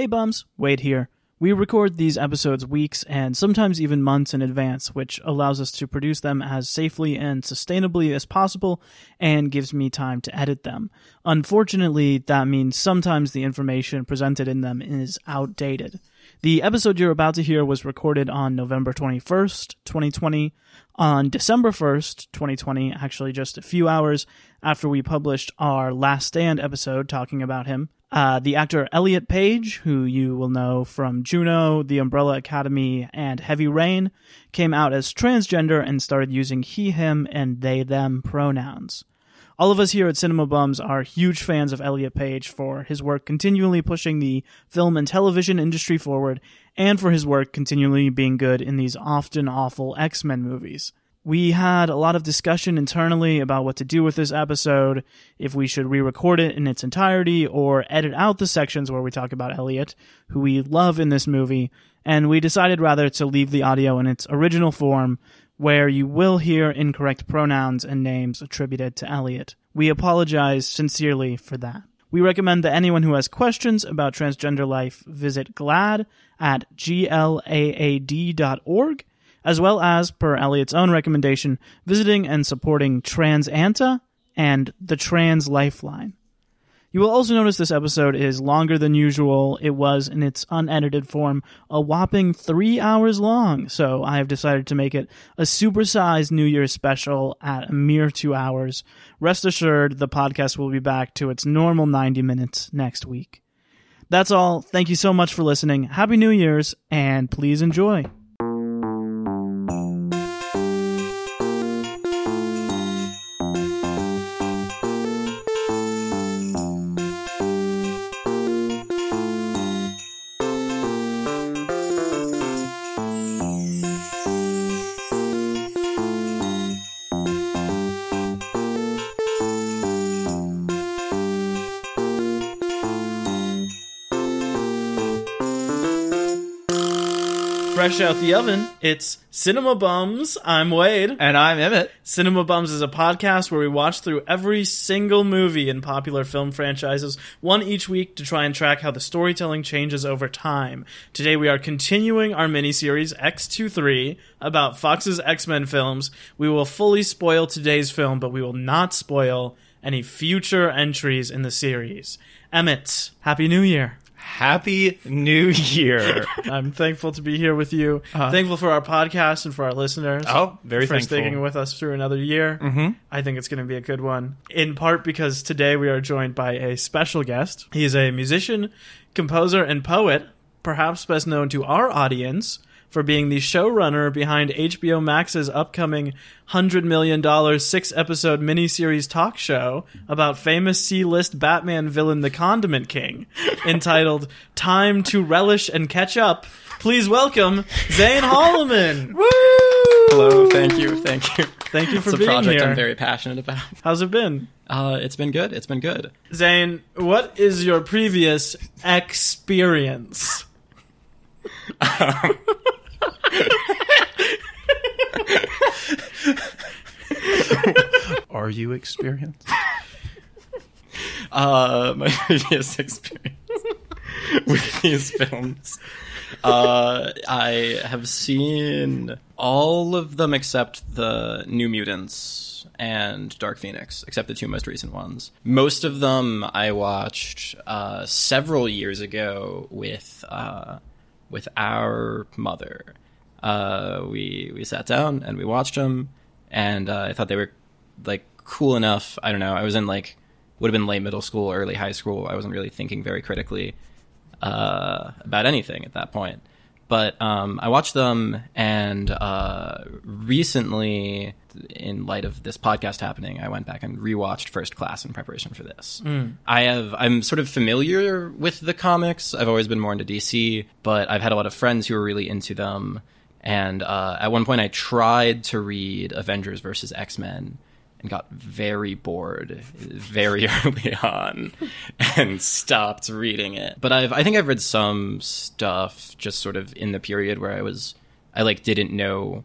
Hey bums, Wade here. We record these episodes weeks and sometimes even months in advance, which allows us to produce them as safely and sustainably as possible and gives me time to edit them. Unfortunately, that means sometimes the information presented in them is outdated. The episode you're about to hear was recorded on November 21st, 2020. On December 1st, 2020, actually just a few hours after we published our Last Stand episode talking about him, uh, the actor Elliot Page, who you will know from Juno, The Umbrella Academy, and Heavy Rain, came out as transgender and started using he, him, and they, them pronouns. All of us here at Cinema Bums are huge fans of Elliot Page for his work continually pushing the film and television industry forward, and for his work continually being good in these often awful X Men movies. We had a lot of discussion internally about what to do with this episode, if we should re record it in its entirety or edit out the sections where we talk about Elliot, who we love in this movie, and we decided rather to leave the audio in its original form, where you will hear incorrect pronouns and names attributed to Elliot. We apologize sincerely for that. We recommend that anyone who has questions about transgender life visit GLAAD at glaad.org as well as, per Elliot's own recommendation, visiting and supporting TransAnta and the Trans Lifeline. You will also notice this episode is longer than usual. It was, in its unedited form, a whopping three hours long, so I have decided to make it a supersized New Year's special at a mere two hours. Rest assured, the podcast will be back to its normal 90 minutes next week. That's all. Thank you so much for listening. Happy New Year's, and please enjoy. Fresh out the oven. It's Cinema Bums. I'm Wade. And I'm Emmett. Cinema Bums is a podcast where we watch through every single movie in popular film franchises, one each week, to try and track how the storytelling changes over time. Today we are continuing our miniseries X23 about Fox's X Men films. We will fully spoil today's film, but we will not spoil any future entries in the series. Emmett, Happy New Year. Happy New Year. I'm thankful to be here with you. Uh, thankful for our podcast and for our listeners. Oh, very thankful. for thankful. sticking with us through another year. Mm-hmm. I think it's going to be a good one. In part because today we are joined by a special guest. He is a musician, composer, and poet, perhaps best known to our audience for being the showrunner behind HBO Max's upcoming $100 million six episode miniseries talk show about famous C list Batman villain The Condiment King, entitled Time to Relish and Catch Up. Please welcome Zane Holloman. Woo! Hello, thank you, thank you. Thank you for it's a being project here. I'm very passionate about. How's it been? Uh, it's been good. It's been good. Zane, what is your previous experience? Um, Are you experienced? uh, my previous experience with these films. Uh, I have seen all of them except the New Mutants and Dark Phoenix, except the two most recent ones. Most of them I watched uh, several years ago with uh, with our mother. Uh, we we sat down and we watched them, and uh, I thought they were like cool enough. I don't know. I was in like would have been late middle school, early high school. I wasn't really thinking very critically uh, about anything at that point. But um, I watched them, and uh, recently, in light of this podcast happening, I went back and rewatched First Class in preparation for this. I have I'm sort of familiar with the comics. I've always been more into DC, but I've had a lot of friends who are really into them. And uh, at one point, I tried to read Avengers versus X Men, and got very bored very early on and stopped reading it. But I've I think I've read some stuff just sort of in the period where I was I like didn't know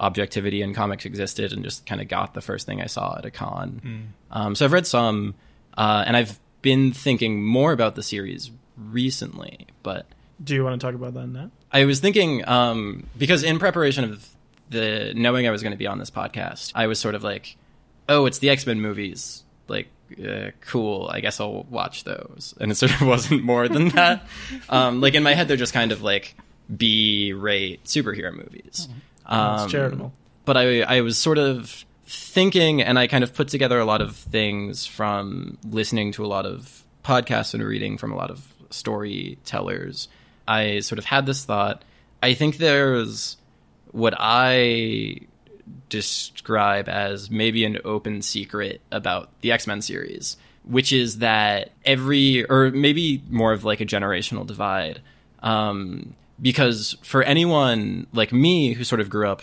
objectivity in comics existed and just kind of got the first thing I saw at a con. Um, so I've read some, uh, and I've been thinking more about the series recently, but Do you want to talk about that now? I was thinking um, because in preparation of the knowing I was going to be on this podcast, I was sort of like, "Oh, it's the X Men movies." Like, uh, cool. I guess I'll watch those. And it sort of wasn't more than that. um, like in my head, they're just kind of like B-rate superhero movies. Um, It's charitable. but I I was sort of thinking, and I kind of put together a lot of things from listening to a lot of podcasts and reading from a lot of storytellers. I sort of had this thought. I think there's what I describe as maybe an open secret about the X Men series, which is that every, or maybe more of like a generational divide. Um, because for anyone like me who sort of grew up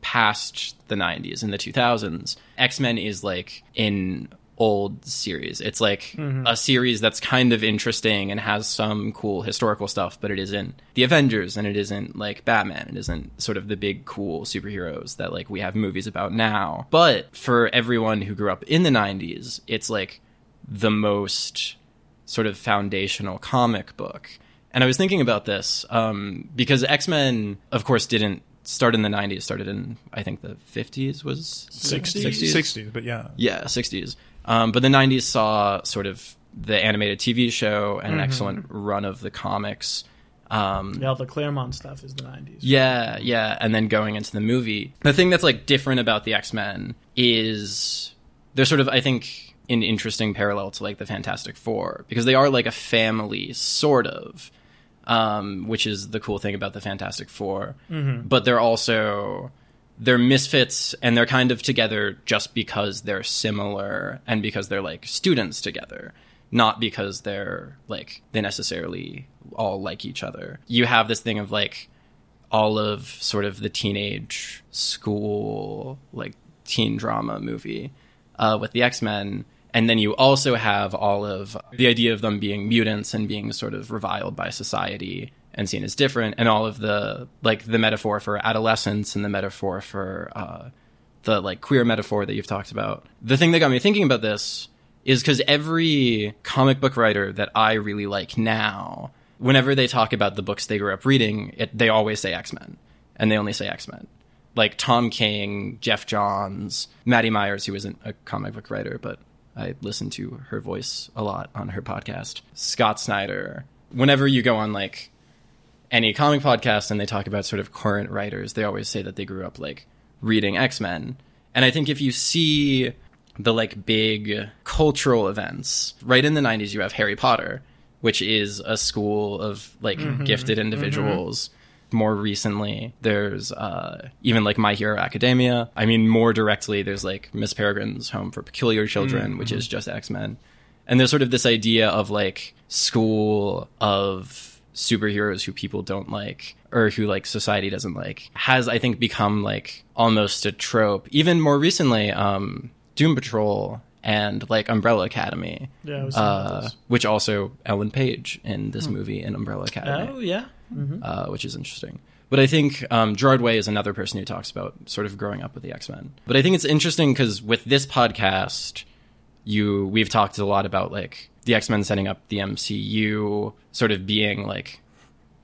past the 90s and the 2000s, X Men is like an old series. It's like mm-hmm. a series that's kind of interesting and has some cool historical stuff, but it isn't the Avengers and it isn't like Batman. It isn't sort of the big cool superheroes that like we have movies about now. But for everyone who grew up in the 90s, it's like the most sort of foundational comic book. And I was thinking about this um, because X Men, of course, didn't start in the 90s, started in, I think, the 50s was 60s? 60s? 60s, but yeah. Yeah, 60s. Um, but the 90s saw sort of the animated TV show and an excellent run of the comics. Um, Yeah, the Claremont stuff is the 90s. yeah, yeah, and then going into the movie. The thing that's like different about the X Men is they're sort of, I think, an interesting parallel to like the Fantastic Four because they are like a family, sort of, um, which is the cool thing about the Fantastic 4 But they're also they're misfits and they're kind of together just because they're similar and because they're like students together not because they're like they necessarily all like each other. You have this thing of like all of sort of the teenage school like teen drama movie uh, with the x-men and then you also have all of the idea of them being mutants and being sort of reviled by society and seen as different and all of the like the metaphor for adolescence and the metaphor for uh, the like queer metaphor that you've talked about. The thing that got me thinking about this is because every comic book writer that i really like now whenever they talk about the books they grew up reading it, they always say x-men and they only say x-men. Like tom king geoff johns maddy myers who isn't a comic book writer but i listen to her voice a lot on her podcast scott snyder whenever you go on like any comic podcast and they talk about sort of current writers, they always say that they grew up like reading X Men. And I think if you see the like big cultural events, right in the 90s, you have Harry Potter, which is a school of like mm-hmm. gifted mm-hmm. individuals. More recently, there's uh, even like My Hero Academia. I mean, more directly, there's like Miss Peregrine's Home for Peculiar Children, which is just X Men. And there's sort of this idea of like school of superheroes who people don't like or who like society doesn't like has I think become like almost a trope. Even more recently, um, Doom Patrol and like Umbrella Academy, Yeah, I was thinking about uh, which also Ellen Page in this movie in Umbrella Academy Oh, yeah. Uh, which is interesting. But I think um, Gerard Way is another person who talks about sort of growing up with the X Men. But I think it's interesting because with this podcast, you we've talked a lot about like the X Men setting up the MCU, sort of being like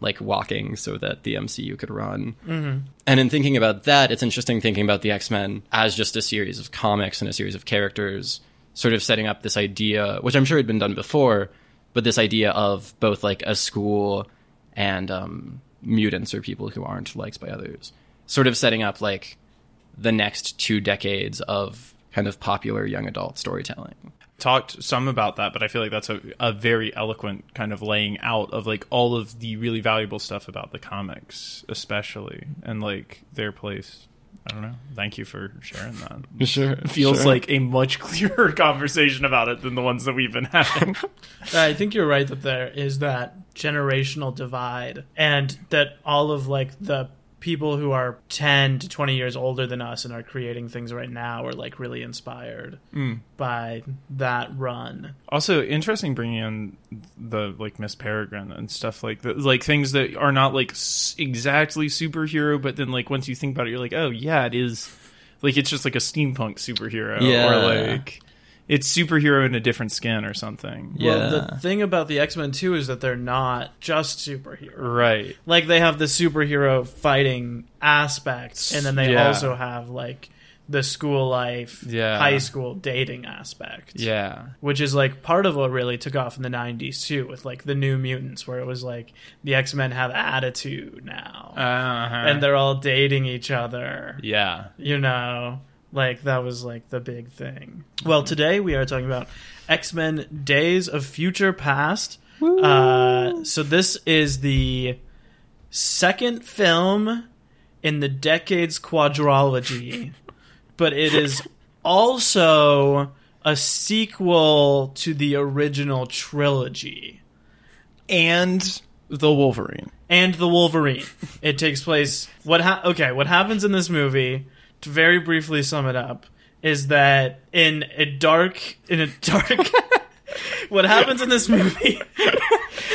like walking so that the MCU could run. Mm-hmm. And in thinking about that, it's interesting thinking about the X Men as just a series of comics and a series of characters, sort of setting up this idea, which I'm sure had been done before, but this idea of both like a school and um, mutants or people who aren't liked by others, sort of setting up like the next two decades of kind of popular young adult storytelling. talked some about that, but I feel like that's a, a very eloquent kind of laying out of like all of the really valuable stuff about the comics, especially and like their place. I don't know. Thank you for sharing that. Sure, It feels like a much clearer conversation about it than the ones that we've been having. Uh, I think you're right that there is that generational divide, and that all of like the people who are 10 to 20 years older than us and are creating things right now are like really inspired hmm. by that run. also, interesting bringing in the like Miss Peregrine and stuff like that, like things that are not like s- exactly superhero, but then like once you think about it, you're like, oh yeah, it is. Like it's just like a steampunk superhero, Yeah. or like it's superhero in a different skin or something. Yeah. Well, the thing about the X Men too is that they're not just superheroes. Right. Like they have the superhero fighting aspect, and then they Yeah. also have like the school life, Yeah. high school dating aspect. Yeah. which is like part of what really took off in the 90s too with like the new mutants where it was like the x-men have attitude now Uh-huh. and they're all dating each other yeah. you know like that was like the big thing well today we are talking about x-men days of future past uh, so this is the second film in the decades quadrology but it is also a sequel to the original trilogy And the Wolverine. and the Wolverine. It takes place. What ha- okay? What happens in this movie? To very briefly sum it up, is that in a dark in a dark. what happens in this movie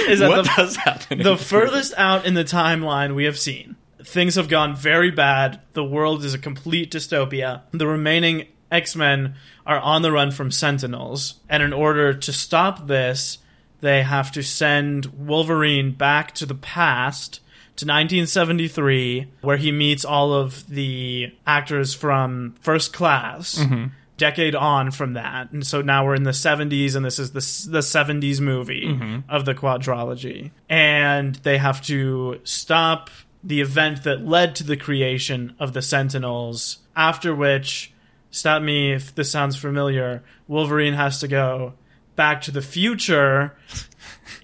is that what the, does happen? the furthest out in the timeline we have seen, things have gone very bad. The world is a complete dystopia. The remaining X Men are on the run from Sentinels, and in order to stop this, they have to send Wolverine back to the past. To 1973, where he meets all of the actors from First Class, mm-hmm. decade on from that, and so now we're in the 70s, and this is the the 70s movie mm-hmm. of the quadrology, and they have to stop the event that led to the creation of the Sentinels. After which, stop me if this sounds familiar. Wolverine has to go back to the future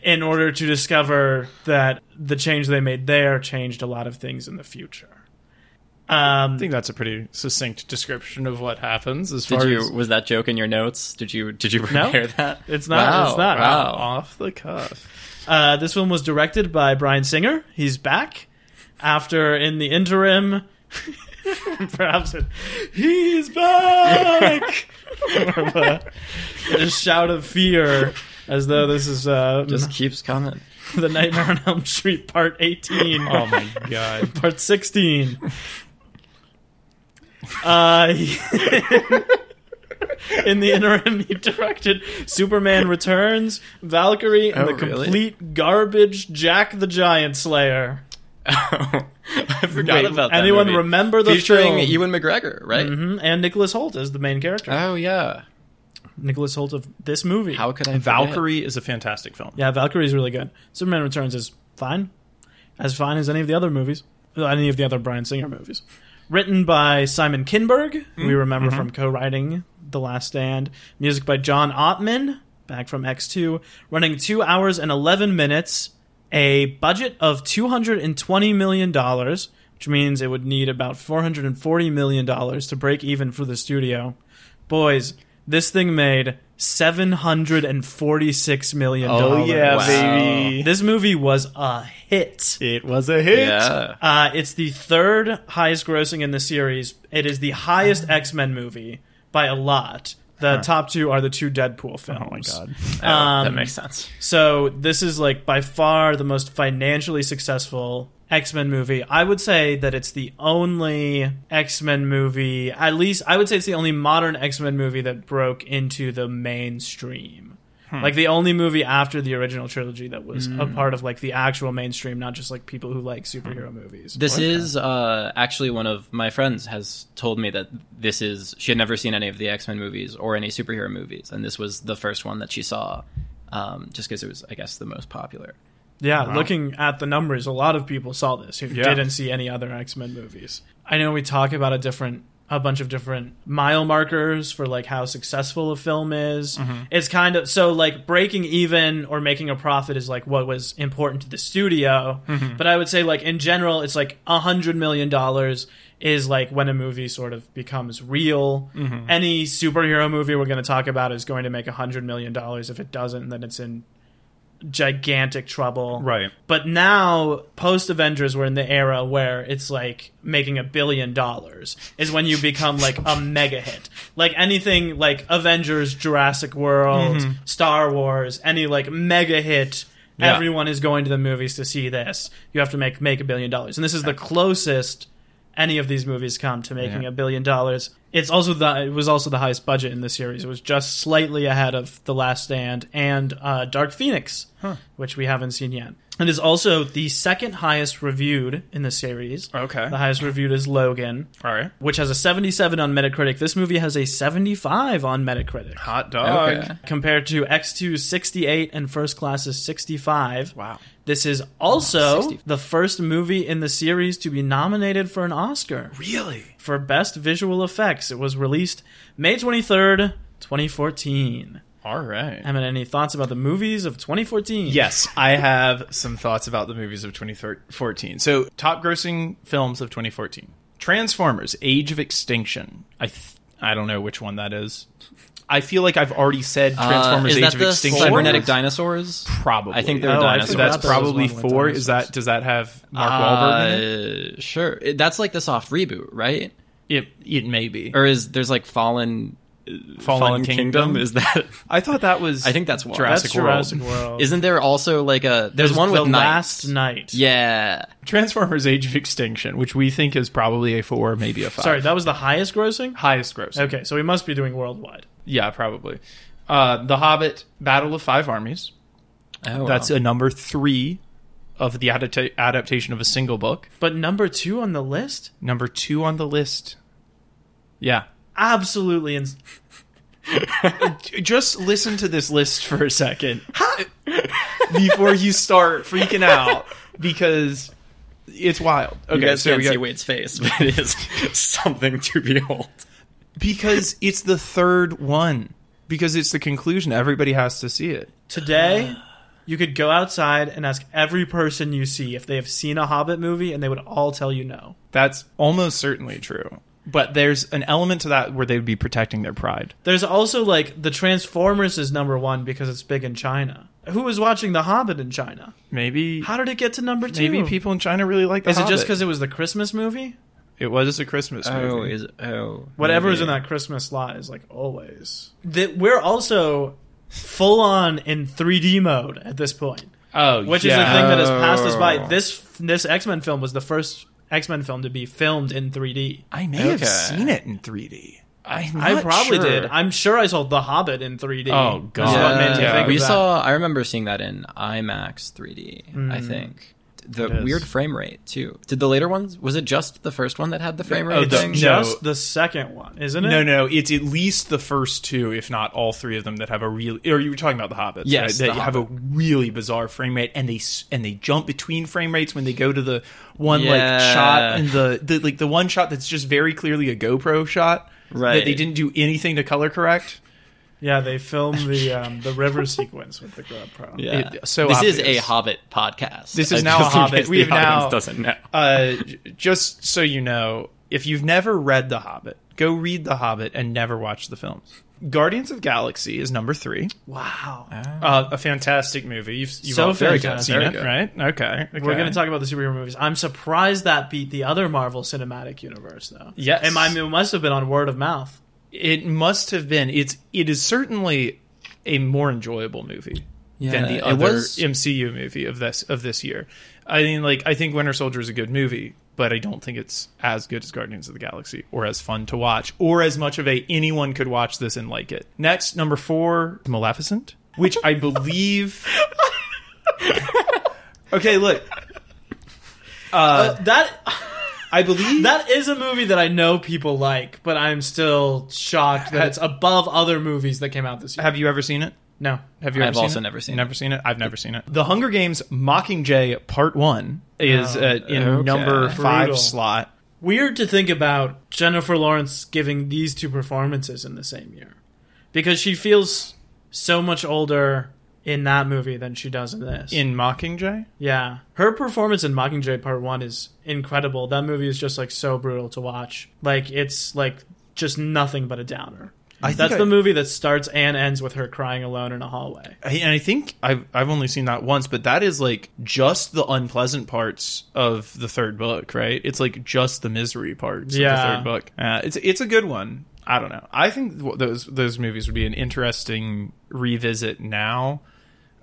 in order to discover that the change they made there changed a lot of things in the future. Um, I think that's a pretty succinct description of what happens as did far you as was that joke in your notes? Did you did you prepare that? It's not- it's not. Wow. off the cuff. Uh, this film was directed by Bryan Singer. He's back after, in the interim, perhaps it, he's back. A, a shout of fear, as though this is uh, Just keeps coming. the Nightmare on Elm Street Part 18. Oh my god. Part 16. Uh, in the interim, he directed Superman Returns, Valkyrie, and Oh, the really? complete garbage Jack the Giant Slayer. I forgot Wait, about that. anyone movie. remember the featuring film? Ewan McGregor, right? hmm And Nicholas Hoult as the main character. Oh yeah. Nicholas Hoult of this movie. How could I? forget? Valkyrie is a fantastic film. Yeah, Valkyrie is really good. Superman Returns is fine, as fine as any of the other movies, uh, any of the other Bryan Singer movies. Written by Simon Kinberg, who we remember from co-writing The Last Stand. Music by John Ottman, back from X2. Running two hours and eleven minutes. A budget of two hundred and twenty million dollars, which means it would need about four hundred and forty million dollars to break even for the studio. Boys, this thing made seven hundred and forty-six million dollars. Oh yeah, Wow. baby. This movie was a hit. It was a hit. Yeah. Uh, it's the third highest grossing in the series. It is the highest X Men movie by a lot. The top two are the two Deadpool films. Oh my god. Oh, Um, that makes sense. So this is like by far the most financially successful X Men movie. I would say that it's the only X Men movie, at least I would say it's the only modern X Men movie that broke into the mainstream. Like the only movie after the original trilogy that was a part of like the actual mainstream, not just like people who like superhero movies. This is uh, actually one of my friends has told me that this is she had never seen any of the X Men movies or any superhero movies, and this was the first one that she saw, um, just because it was, I guess, the most popular. Yeah, Wow. looking at the numbers, a lot of people saw this who Yeah. didn't see any other X Men movies. I know we talk about a different, a bunch of different mile markers for like how successful a film is. Mm-hmm. It's kind of so like breaking even or making a profit is like what was important to the studio. Mm-hmm. But I would say like in general, it's like a hundred million dollars is like when a movie sort of becomes real. Mm-hmm. Any superhero movie we're going to talk about is going to make a hundred million dollars. If it doesn't, then it's in gigantic trouble. Right. But now, post Avengers, we're in the era where it's like making a billion dollars is when you become like a mega hit. Like anything like Avengers, Jurassic World, mm-hmm. Star Wars, any like mega hit. Yeah. Everyone is going to the movies to see this. You have to make make a billion dollars, and this is the closest any of these movies come to making Yeah. a billion dollars. It's also the it was also the highest budget in the series. It was just slightly ahead of The Last Stand and uh, Dark Phoenix, which we haven't seen yet. It is also the second highest reviewed in the series. Okay. The highest reviewed is Logan, All right. which has a 77 on Metacritic. This movie has a 75 on Metacritic. Hot dog. Okay. Compared to X2's 68 and First Class's 65. Wow. This is also 60. the first movie in the series to be nominated for an Oscar Really? for Best Visual Effects. It was released May 23rd, 2014. All right. Evan, any thoughts about the movies of 2014? Yes, I have some thoughts about the movies of 2014. So, top grossing films of 2014. Transformers: Age of Extinction. I th- I don't know which one that is. I feel like I've already said Uh, Transformers: is Age that of the Extinction. cybernetic dinosaurs? Probably. I think they're Oh, dinosaurs. That's probably one four. Is that does that have Mark Wahlberg in it? Uh, sure. That's like the soft reboot, right? It it may be. Or is there's like Fallen Fallen, Kingdom? Is that? I thought that was. I think that's one. Jurassic That's World. Jurassic World. Isn't there also like a? There's, one with the knights. Last Knight. Yeah. Transformers: Age of Extinction, which we think is probably a four, maybe a five. Sorry, that was the highest grossing? highest grossing. Okay, so we must be doing worldwide. Yeah, probably. Uh, the Hobbit: Battle of Five Armies. Oh, That's wow. a number three of the adapta- adaptation of a single book. But number two on the list? Number two on the list. Yeah. Absolutely. Ins- Just listen to this list for a second before you start freaking out because it's wild. You Okay, guys so can't we got- see Wade's face, but it is something to behold. because it's the third one. Because it's the conclusion. Everybody has to see it. Today, you could go outside and ask every person you see if they have seen a Hobbit movie, and they would all tell you no. That's almost certainly true. But there's an element to that where they would be protecting their pride. There's also like the Transformers is number one because it's big in China. Who was watching The Hobbit in China? Maybe How did it get to number two? maybe people in China really like the Is it just because it was the Christmas movie? it was a Christmas oh, movie? Oh, is oh Whatever is in that Christmas slot is like always. That we're also full on in 3D mode at this point, oh, which yeah. is the thing that has passed us by. This this X Men film was the first X Men film to be filmed in 3D. I may have Okay. seen it in 3D. I'm I not probably sure. did. I'm sure I saw The Hobbit in 3D. Oh, God. That's what made me Yeah. think we that. saw. I remember seeing that in IMAX 3D. I Mm. think the It is. weird frame rate too. Did the later ones? Was it just the first one that had the frame uh, rate Oh, the- thing? It's No. the second one, isn't it? No, no, it's at least the first two, if not all three of them, that have a really. Or you were talking about the Hobbits, Yes, right? The That have a really bizarre frame rate, and they and they jump between frame rates when they go to the one like shot and the, the like the one shot that's just very clearly a GoPro shot. Right. That Right. they didn't do anything to color correct. Yeah, they filmed the um, the river sequence with the GoPro. Yeah. It- so this is a Hobbit podcast. This is now a Hobbit. We the have now- audience doesn't know. Uh, just so you know, if you've never read The Hobbit, go read The Hobbit and never watch the films. Guardians of Galaxy is number three. Wow. Uh, a fantastic movie. You've, you've So all very seen very it, good. right? Okay. We're going to talk about the superhero movies. I'm surprised that beat the other Marvel Cinematic Universe, though. Yes. and I mean, it must have been on word of mouth. It must have been. It's. It is certainly a more enjoyable movie than the other was- MCU movie of this of this year. I mean, like I think Winter Soldier is a good movie, but I don't think it's as good as Guardians of the Galaxy or as fun to watch or as much of a anyone could watch this and like it. Next, number four, Maleficent, which I believe. okay, look. Uh, that I believe that is a movie that I know people like, but I'm still shocked that it's above other movies that came out this year. Have you ever seen it? No, Have you ever I've seen also it? never seen Never seen it. I've never seen it. The Hunger Games Mockingjay Part One is Oh, uh, in okay. number five Brutal. slot. weird to think about Jennifer Lawrence giving these two performances in the same year because she feels so much older in that movie than she does in this. In Mockingjay, yeah, her performance in Mockingjay Part One is incredible. That movie is just like so brutal to watch. Like it's like just nothing but a downer. I think That's I- the movie that starts and ends with her crying alone in a hallway. I, and I think I've I've only seen that once, but that is like just the unpleasant parts of the third book, right? It's like just the misery parts Yeah. of the third book. Uh, it's it's a good one. I don't know. I think those those movies would be an interesting revisit now.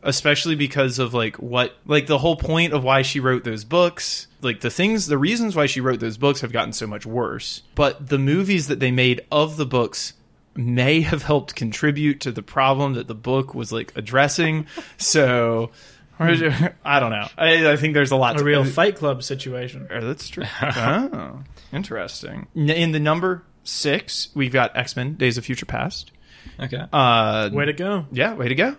Especially because of like what like the whole point of why she wrote those books like the things the reasons why she wrote those books have gotten so much worse but the movies that they made of the books may have helped contribute to the problem that the book was like addressing so i don't know i, I think there's a lot A to real Fight Club situation. Oh, that's true. oh, interesting. N- In the number six, we've got X Men: Days of Future Past. Okay. Uh, Way to go. yeah, way to go.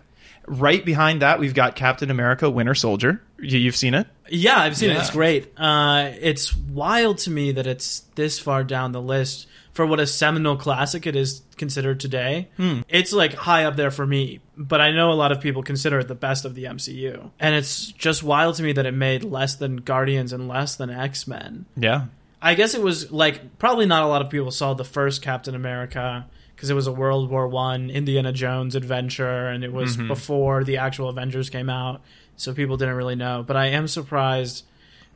Right behind that, we've got Captain America: Winter Soldier. You, you've seen it? Yeah, I've seen it. It's great. Uh, it's wild to me that it's this far down the list for what a seminal classic it is considered today. It's like high up there for me, but I know a lot of people consider it the best of the MCU. And it's just wild to me that it made less than Guardians and less than X Men. Yeah. I guess it was like probably not a lot of people saw the first Captain America because it was a World War One Indiana Jones adventure, and it was mm-hmm. before the actual Avengers came out, so people didn't really know. But I am surprised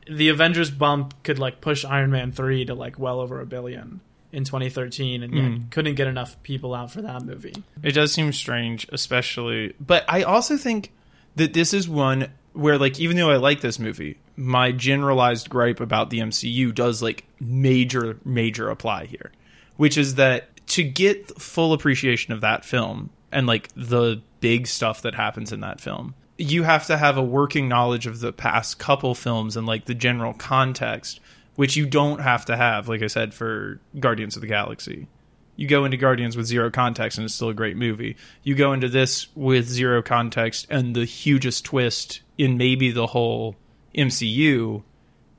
the Avengers bump could like push Iron Man three to like well over a billion in 2013, and yet mm. couldn't get enough people out for that movie. It does seem strange, especially. But I also think that this is one where, like, even though I like this movie, my generalized gripe about the MCU does, like, major, major apply here, which is that to get full appreciation of that film and, like, the big stuff that happens in that film, you have to have a working knowledge of the past couple films and, like, the general context, which you don't have to have, like I said, for Guardians of the Galaxy. You go into Guardians with zero context and it's still a great movie. You go into this with zero context and the hugest twist in maybe the whole MCU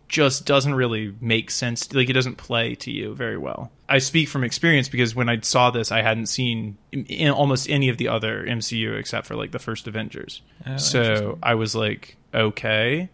just doesn't really make sense. Like it doesn't play to you very well. I speak from experience because when I saw this, I hadn't seen in, in almost any of the other MCU except for like the first Avengers. Oh, so. I was like, okay,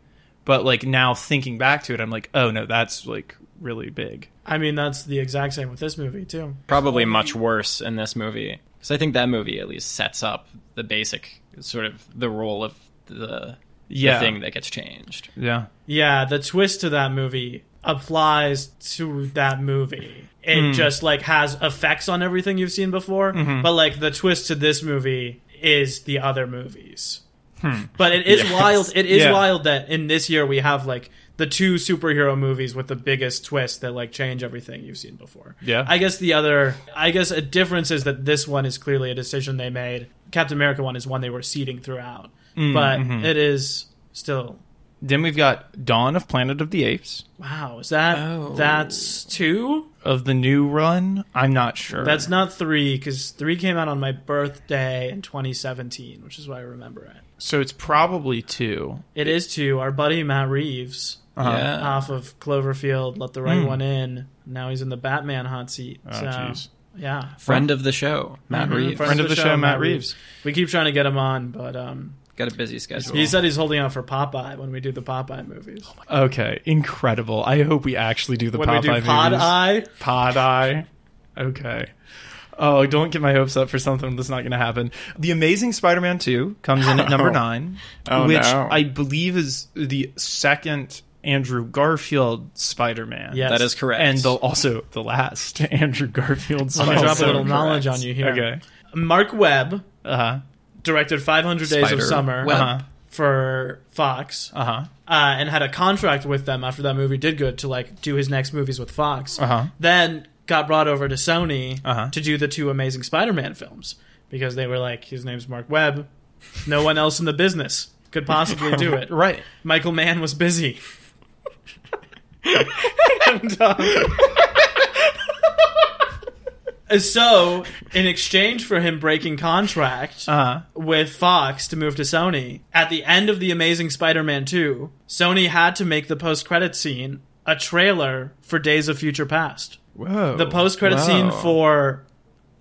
but like now thinking back to it, I'm like, oh no, that's like really big. I mean, that's the exact same with this movie too. Probably much worse in this movie because I think that movie at least sets up the basic sort of the role of the, Yeah. the thing that gets changed. Yeah. Yeah, the twist to that movie applies to that movie. It hmm. just like has effects on everything you've seen before, mm-hmm. but like the twist to this movie is the other movies. Hmm. But it is Yes. wild. It is Yeah. wild that in this year we have like the two superhero movies with the biggest twist that like change everything you've seen before. Yeah. I guess the other, I guess a difference is that this one is clearly a decision they made. Captain America one is one they were seeding throughout, but it is still Then we've got Dawn of Planet of the Apes Wow, is that Oh. that's two? of the new run. I'm not sure. That's not three because three came out on my birthday in 2017, which is why I remember it. so it's probably two. It is two. Our buddy Matt Reeves Uh-huh. Yeah. off of Cloverfield let the right Hmm. one in. Now he's in the Batman hot seat. Oh, so jeez. yeah, Friend of the show, Matt Mhm. Reeves. Friend of the show, Matt Reeves. We keep trying to get him on, but um, Got a busy schedule. he said he's holding out for Popeye when we do the Popeye movies. Okay, incredible. I hope we actually do the when Popeye we do Pod movies. Eye, Pod Eye. Okay. Oh, don't get my hopes up for something that's not going to happen. The Amazing Spider-Man 2 comes in at number 9, Oh, which no. I believe is the second Andrew Garfield Spider-Man. Yes. that is correct. And the, also the last Andrew Garfield I'm gonna drop a little correct. knowledge on you here. Okay. Mark Webb Uh-huh. Directed 500 Days Spider of Summer Web. Uh-huh. for Fox. Uh-huh. uh, and had a contract with them after that movie did good to like do his next movies with Fox. Uh-huh. Then got brought over to Sony Uh-huh. to do the two Amazing Spider-Man films because they were like, his name's Mark Webb. No one else in the business could possibly do it. Right. Michael Mann was busy. and, um, so, in exchange for him breaking contract, Uh-huh. with Fox to move to Sony. At the end of The Amazing Spider-Man 2, Sony had to make the post-credit scene a trailer for Days of Future Past. Whoa. The post-credit scene for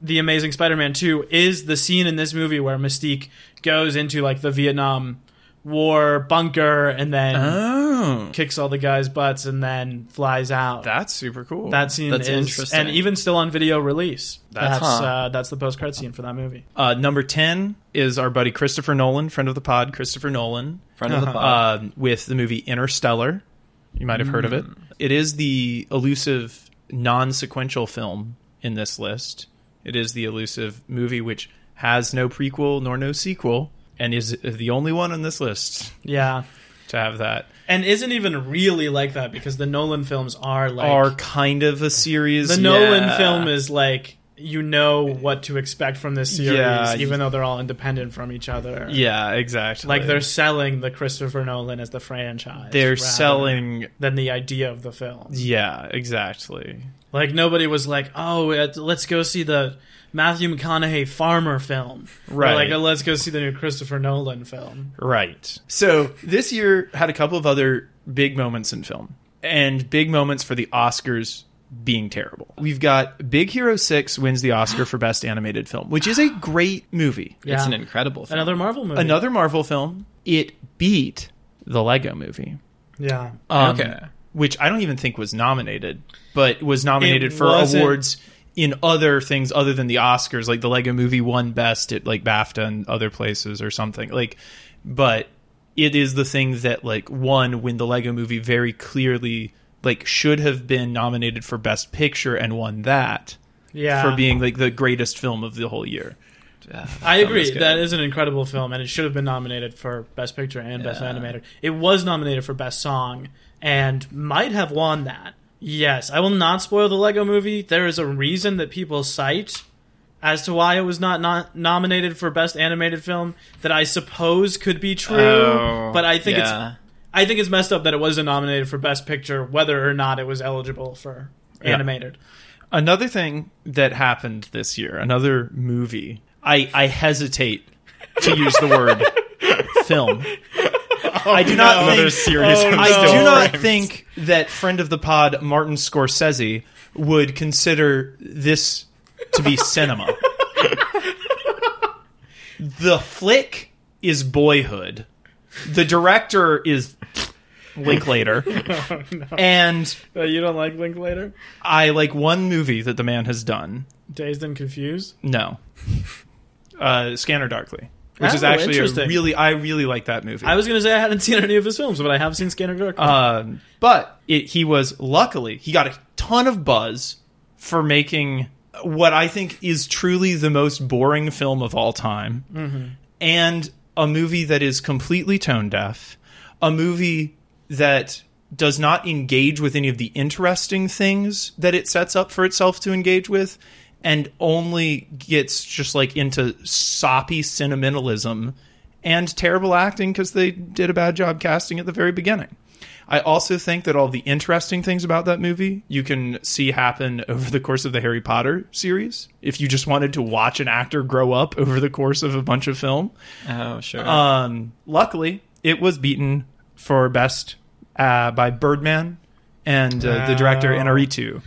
The Amazing Spider-Man 2 is the scene in this movie where Mystique goes into like the Vietnam War bunker and then Oh. Kicks all the guys' butts and then flies out. That's super cool. that scene That's is interesting. and even still on video release. That's- That's Huh. uh, that's the post-credit scene for that movie. Uh, number 10 is our buddy Christopher Nolan, friend of the pod, Christopher Nolan. Friend of the pod. uh, with the movie Interstellar. You might have heard of it. It is the elusive non sequential film in this list. It is the elusive movie which has no prequel nor no sequel. and is the only one on this list Yeah. to have that. And isn't even really like that because the Nolan films are like Are kind of a series. the Nolan film is like you know what to expect from this series, Yeah. even though they're all independent from each other. Yeah, exactly. Like they're selling the Christopher Nolan as the franchise. they're selling. than the idea of the film. Yeah, exactly. Like nobody was like, "Oh, let's go see the Matthew McConaughey Farmer film," Or Right. like, "Oh, "Let's go see the new Christopher Nolan film." Right. So this year had a couple of other big moments in film and big moments for the Oscars being terrible. We've got Big Hero 6 wins the Oscar for Best Animated Film, which is a great movie. Yeah. It's an incredible film. Another Marvel movie. Another Marvel film. It beat the Lego movie. Yeah. Um, Okay. Which I don't even think was nominated, but was nominated It for awards in other things other than the Oscars. Like the Lego movie won best at like BAFTA and other places or something. Like, but it is the thing that like won when the Lego movie very clearly like should have been nominated for best picture and won that Yeah. for being like the greatest film of the whole year. Yeah, I agree. is. That is an incredible film, and it should have been nominated for Best Picture and Best Yeah. Animated. It was nominated for Best Song and might have won that. Yes, I will not spoil the Lego movie. There is a reason that people cite as to why it was not, not nominated for Best Animated Film that I suppose could be true, Oh, but I think yeah. it's I think it's messed up that it wasn't nominated for Best Picture, whether or not it was eligible for Yeah. animated. Another thing that happened this year, another movie. I, I hesitate to use the word film. I do not Another think series Oh, of I no. do not frames. think that friend of the pod Martin Scorsese would consider this to be cinema. the flick is Boyhood. The director is Linklater. And Uh, you don't like Linklater? I like one movie that the man has done. Dazed and Confused? No. Uh, Scanner Darkly, which is Oh, actually a really I really like that movie. I was going to say I hadn't seen any of his films, but I have seen Scanner Darkly. Um, but it, he was luckily he got a ton of buzz for making what I think is truly the most boring film of all time, and a movie that is completely tone deaf, a movie that does not engage with any of the interesting things that it sets up for itself to engage with and only gets just like into soppy sentimentalism and terrible acting because they did a bad job casting at the very beginning. I also think that all the interesting things about that movie you can see happen over the course of the Harry Potter series. If you just wanted to watch an actor grow up over the course of a bunch of film, Oh, sure. um, luckily, it was beaten for best uh, by Birdman and uh, the director. Inarritu,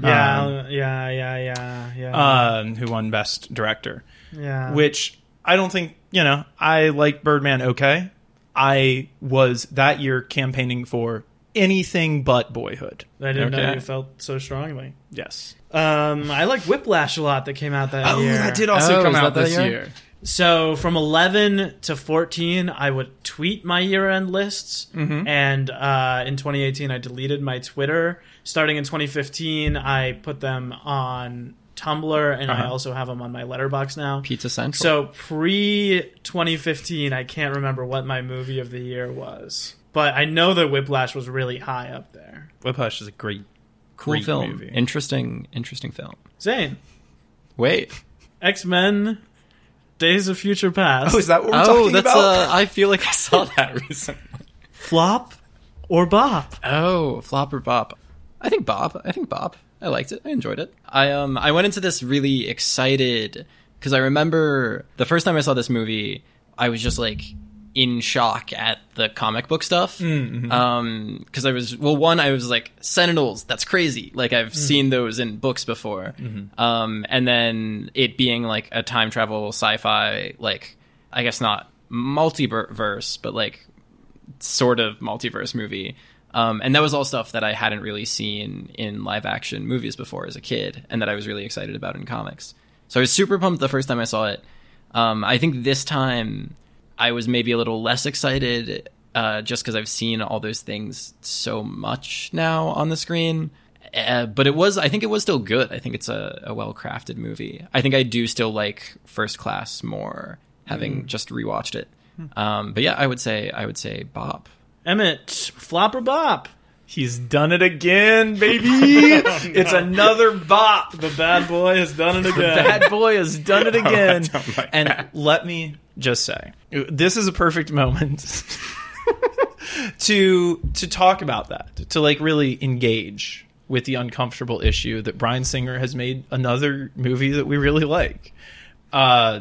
yeah, yeah, yeah, yeah, yeah, um, who won best director. yeah. Which I don't think you know. I like Birdman. Okay, I was that year campaigning for anything but Boyhood. I didn't know you felt so strongly. Yes. Um, I like Whiplash a lot that came out that Oh, year. that did also Oh, come out that that this year? year. So from 11 to 14, I would tweet my year-end lists, Mm-hmm. and uh, in 2018, I deleted my Twitter. Starting in 2015, I put them on Tumblr, and I Uh-huh. also have them on my Letterboxd now. Pizza Central. So pre 2015, I can't remember what my movie of the year was, but I know that Whiplash was really high up there. Whiplash is a great, cool great film. movie. Interesting, interesting film. Zane, Wait. X Men, Days of Future Past, Oh, is that what we're oh, talking that's. about? Uh, I feel like I saw that recently. flop or bop? Oh, flop or bop? I think bop. I think bop. I liked it. I enjoyed it. I um I went into this really excited because I remember the first time I saw this movie, I was just like in shock at the comic book stuff. Um, because I was well, one I was like Sentinels. That's crazy. Like I've seen those in books before. Um, and then it being like a time travel sci-fi, like I guess not multiverse, but like sort of multiverse movie. Um, and that was all stuff that I hadn't really seen in live action movies before as a kid, and that I was really excited about in comics. So I was super pumped the first time I saw it. Um, I think this time I was maybe a little less excited, uh, just because I've seen all those things so much now on the screen. Uh, but it was, I think it was still good. I think it's a, a well crafted movie. I think I do still like First Class more having just rewatched it. Um, but yeah, I would say I would say Bob. Emmett, flop or bop? He's done it again, baby. it's another bop. The bad boy has done it again. The bad boy has done it again. don't like and that. let me just say, this is a perfect moment to to talk about that, to like really engage with the uncomfortable issue that Bryan Singer has made another movie that we really like. Uh,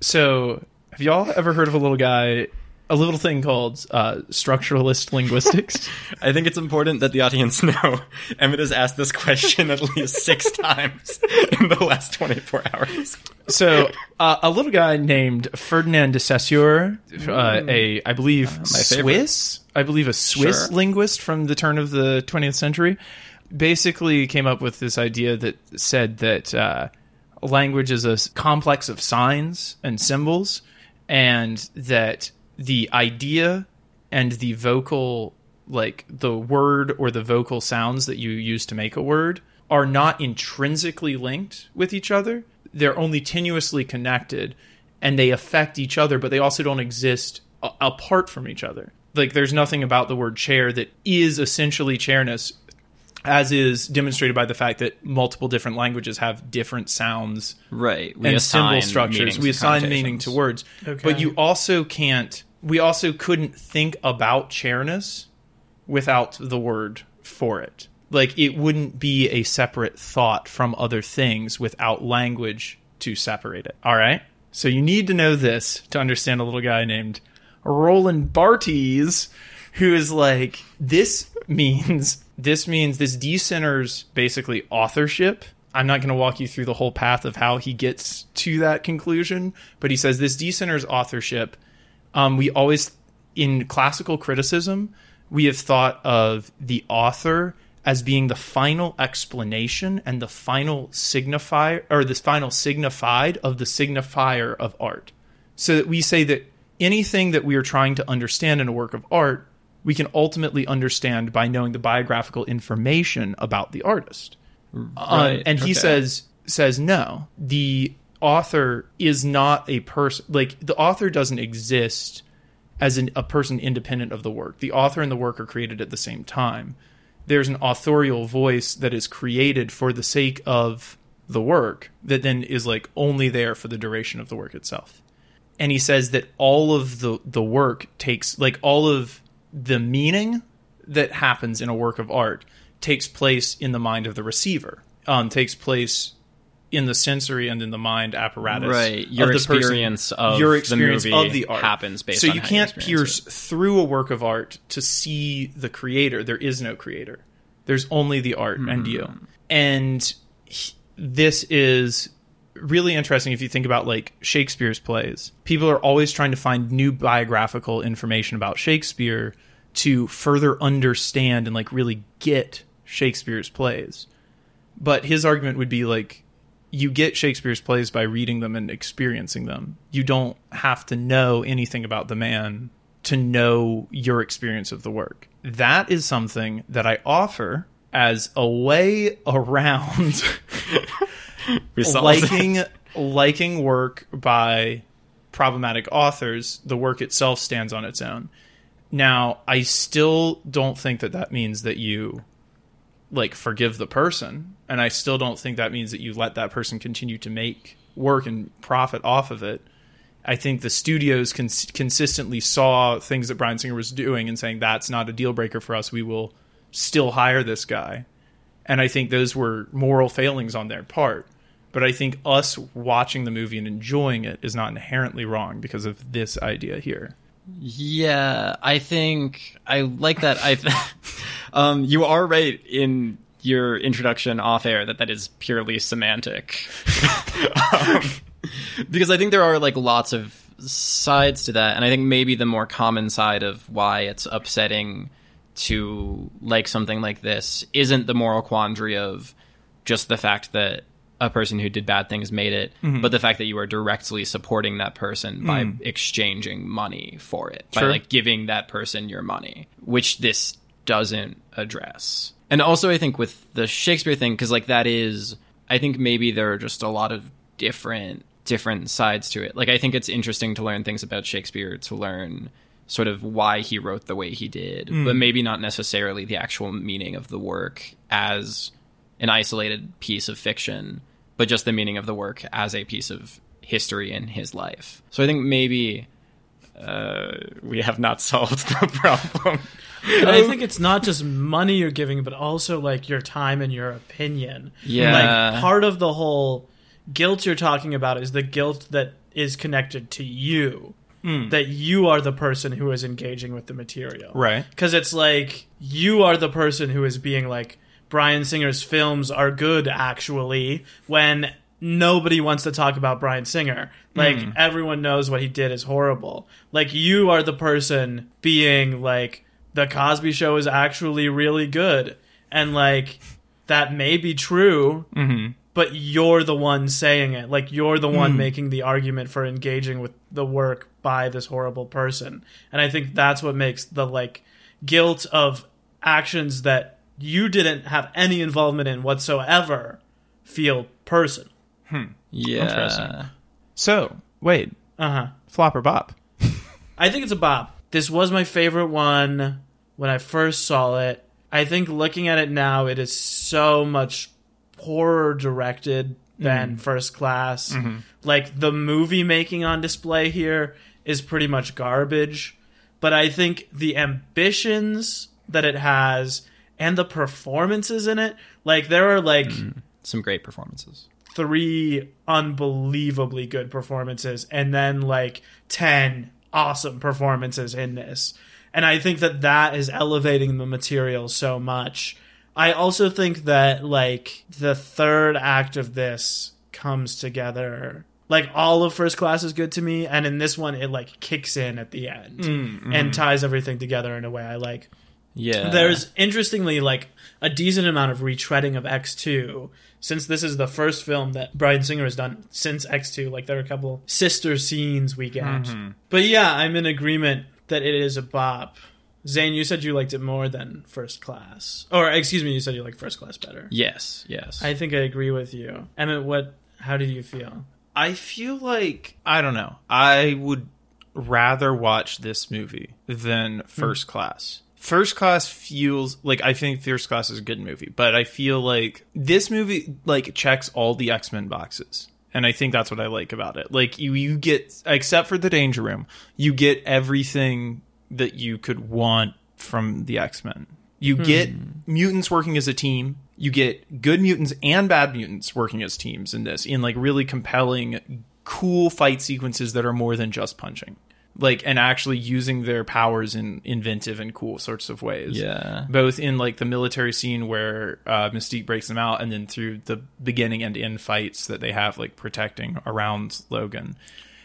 so, have y'all ever heard of a little guy, a little thing called uh, structuralist linguistics? I think it's important that the audience know Emmett has asked this question at least six times in the last 24 hours. so uh, a little guy named Ferdinand de Saussure, uh, a I believe favorite. Swiss, I believe a Swiss Sure. linguist from the turn of the 20th century, basically came up with this idea that said that uh, language is a complex of signs and symbols, and that the idea and the vocal like the word or the vocal sounds that you use to make a word are not intrinsically linked with each other. They're only tenuously connected and they affect each other but they also don't exist a- apart from each other. Like there's nothing about the word chair that is essentially chairness as is demonstrated by the fact that multiple different languages have different sounds Right. We and symbol structures. We assign meaning to words. Okay. But you also can't. We also couldn't think about chairness without the word for it. Like it wouldn't be a separate thought from other things without language to separate it. All right. So you need to know this to understand a little guy named Roland Barthes who is like this means this means this decenters basically authorship. I'm not going to walk you through the whole path of how he gets to that conclusion, but he says this decenters authorship. Um, we always in classical criticism we have thought of the author as being the final explanation and the final signifier or the final signified of the signifier of art so that we say that anything that we are trying to understand in a work of art we can ultimately understand by knowing the biographical information about the artist. Um, Right, and he says says no. The author is not a person like the author doesn't exist as an, a person independent of the work. The author and the work are created at the same time. There's an authorial voice that is created for the sake of the work that then is like only there for the duration of the work itself. And he says that all of the the work takes like all of the meaning that happens in a work of art takes place in the mind of the receiver um takes place in the sensory and in the mind apparatus Right. Your of the person. experience of your the experience movie of the art happens based so you you can't experience pierce through a work of art to see the creator there is no creator there's only the art and you and this is really interesting if you think about like Shakespeare's plays. People are always trying to find new biographical information about Shakespeare to further understand and like really get Shakespeare's plays. But his argument would be like you get Shakespeare's plays by reading them and experiencing them. You don't have to know anything about the man to know your experience of the work. That is something that I offer as a way around liking liking work by problematic authors, the work itself stands on its own. Now, I still don't think that that means that you like forgive the person, and I still don't think that means that you let that person continue to make work and profit off of it. I think the studios cons- consistently saw things that Bryan Singer was doing and saying that's not a deal breaker for us. We will still hire this guy and I think those were moral failings on their part. But I think us watching the movie and enjoying it is not inherently wrong because of this idea here. Yeah, I think I like that. I, um, you are right in your introduction off air that that is purely semantic, um, because I think there are like lots of sides to that, and I think maybe the more common side of why it's upsetting to like something like this isn't the moral quandary of just the fact that a person who did bad things made it, mm-hmm. but the fact that you are directly supporting that person by mm. exchanging money for it, by like giving that person your money, which this doesn't address. And also, I think with the Shakespeare thing, because like that is, I think maybe there are just a lot of different different sides to it. Like I think it's interesting to learn things about Shakespeare, to learn sort of why he wrote the way he did, but mm. maybe not necessarily the actual meaning of the work as an isolated piece of fiction, but just the meaning of the work as a piece of history in his life. So I think maybe uh, we have not solved the problem. And I think it's not just money you're giving, but also like your time and your opinion. Yeah. Like part of the whole guilt you're talking about is the guilt that is connected to you. That you are the person who is engaging with the material. Right. Because it's like you are the person who is being like, Bryan Singer's films are good actually, when nobody wants to talk about Bryan Singer. Like hmm. everyone knows what he did is horrible. Like you are the person being like, the Cosby show is actually really good. And like that may be true, mm-hmm. but you're the one saying it. Like you're the one hmm. making the argument for engaging with the work by this horrible person. And I think that's what makes the like guilt of actions that you didn't have any involvement in whatsoever feel personal. Hmm. yeah. Interesting. So, wait, Uh huh. flop or bop? I think it's a bop. This was my favorite one when I first saw it. I think looking at it now, it is so much poorer directed than hmm. First Class. Mm-hmm. Like the movie making on display here is pretty much garbage. But I think the ambitions that it has and the performances in it, like there are like hmm. Some great performances. three unbelievably good performances and then like 10 awesome performances in this. And I think that that is elevating the material so much. I also think that like the third act of this comes together. Like all of first class is good to me and in this one it like kicks in at the end mm, and mm-hmm. ties everything together in a way I like. Yeah. There's interestingly like a decent amount of retreading of X2 since this is the first film that Bryan Singer has done since X2. Like there are a couple sister scenes we get. Mm-hmm. But yeah, I'm in agreement that it is a bop. Zane, you said you liked it more than First Class. Or excuse me, you said you liked First Class better. Yes, yes. I think I agree with you. Emmett, what how did you feel? I feel like I don't know. I would rather watch this movie than First hmm. Class. First Class feels like I think First Class is a good movie, but I feel like this movie like checks all the X Men boxes. And I think that's what I like about it. Like you, you get except for the Danger Room, you get everything that you could want from the X Men. You hmm. get mutants working as a team. You get good mutants and bad mutants working as teams in this in like really compelling, cool fight sequences that are more than just punching. Like and actually using their powers in inventive and cool sorts of ways. yeah. Both in like the military scene where uh, Mystique breaks them out, and then through the beginning and end fights that they have like protecting around Logan.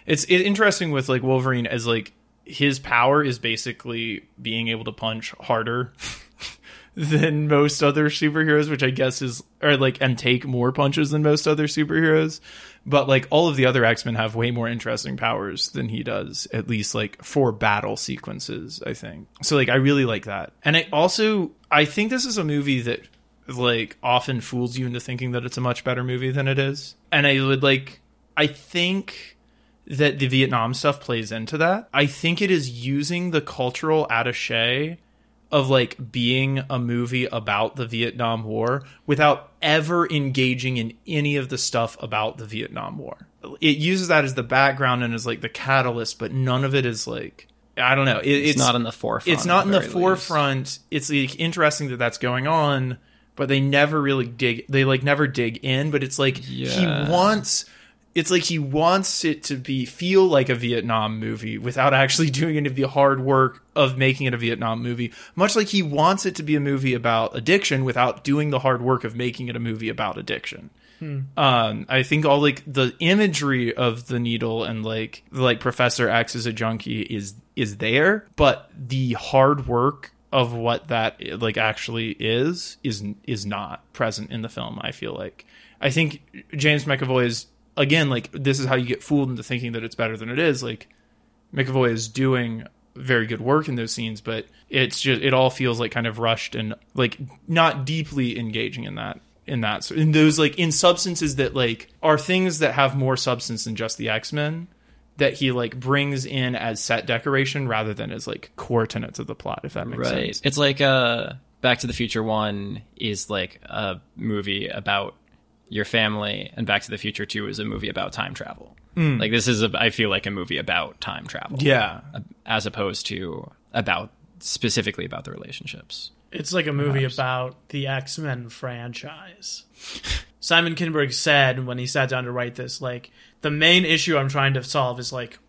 It's it, interesting with like Wolverine as like his power is basically being able to punch harder than most other superheroes, which I guess is or like and take more punches than most other superheroes. But like all of the other X Men have way more interesting powers than he does, at least like for battle sequences, I think. So like I really like that. And I also I think this is a movie that like often fools you into thinking that it's a much better movie than it is. And I would like I think that the Vietnam stuff plays into that. I think it is using the cultural attaché of like being a movie about the Vietnam War without ever engaging in any of the stuff about the Vietnam War. It uses that as the background and as like the catalyst, but none of it is like I don't know. It, It's, not in the forefront. it's not in the least. forefront. It's like interesting that that's going on, but they never really dig. They like never dig in. But it's like Yeah. he wants. It's like he wants it to be feel like a Vietnam movie without actually doing any of the hard work of making it a Vietnam movie. Much like he wants it to be a movie about addiction without doing the hard work of making it a movie about addiction. Um i think all like the imagery of the needle and like like professor x as a junkie is is there but the hard work of what that like actually is is is not present in the film i feel like. I think james mcavoy is again like this is how you get fooled into thinking that it's better than it is like mcavoy is doing very good work in those scenes but it's just it all feels like kind of rushed and like not deeply engaging in that in that in those like in substances that like are things that have more substance than just the X-Men that he like brings in as set decoration rather than as like core tenets of the plot if that makes right. sense. It's like uh, Back to the Future One is like a movie about your family, and Back to the Future Two is a movie about time travel. Mm. Like this is, a, I feel like a movie about time travel, Yeah. Uh, as opposed to about specifically about the relationships. It's like a movie about the X Men franchise. Simon Kinberg said when he sat down to write this, like, the main issue I'm trying to solve is, like,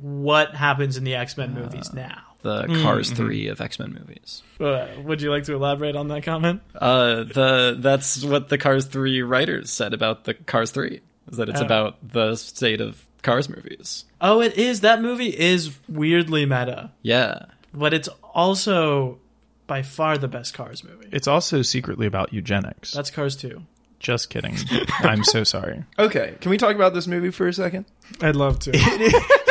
what happens in the X Men movies uh, now? The Cars Three of X Men movies. Uh, would you like to elaborate on that comment? Uh, the that's what the Cars Three writers said about the Cars Three is that it's Oh. about the state of Cars movies. Oh, it is. That movie is weirdly meta, Yeah, but it's also by far the best Cars movie. It's also secretly about eugenics. That's Cars 2. just kidding. I'm so sorry. Okay, can we talk about this movie for a second? I'd love to.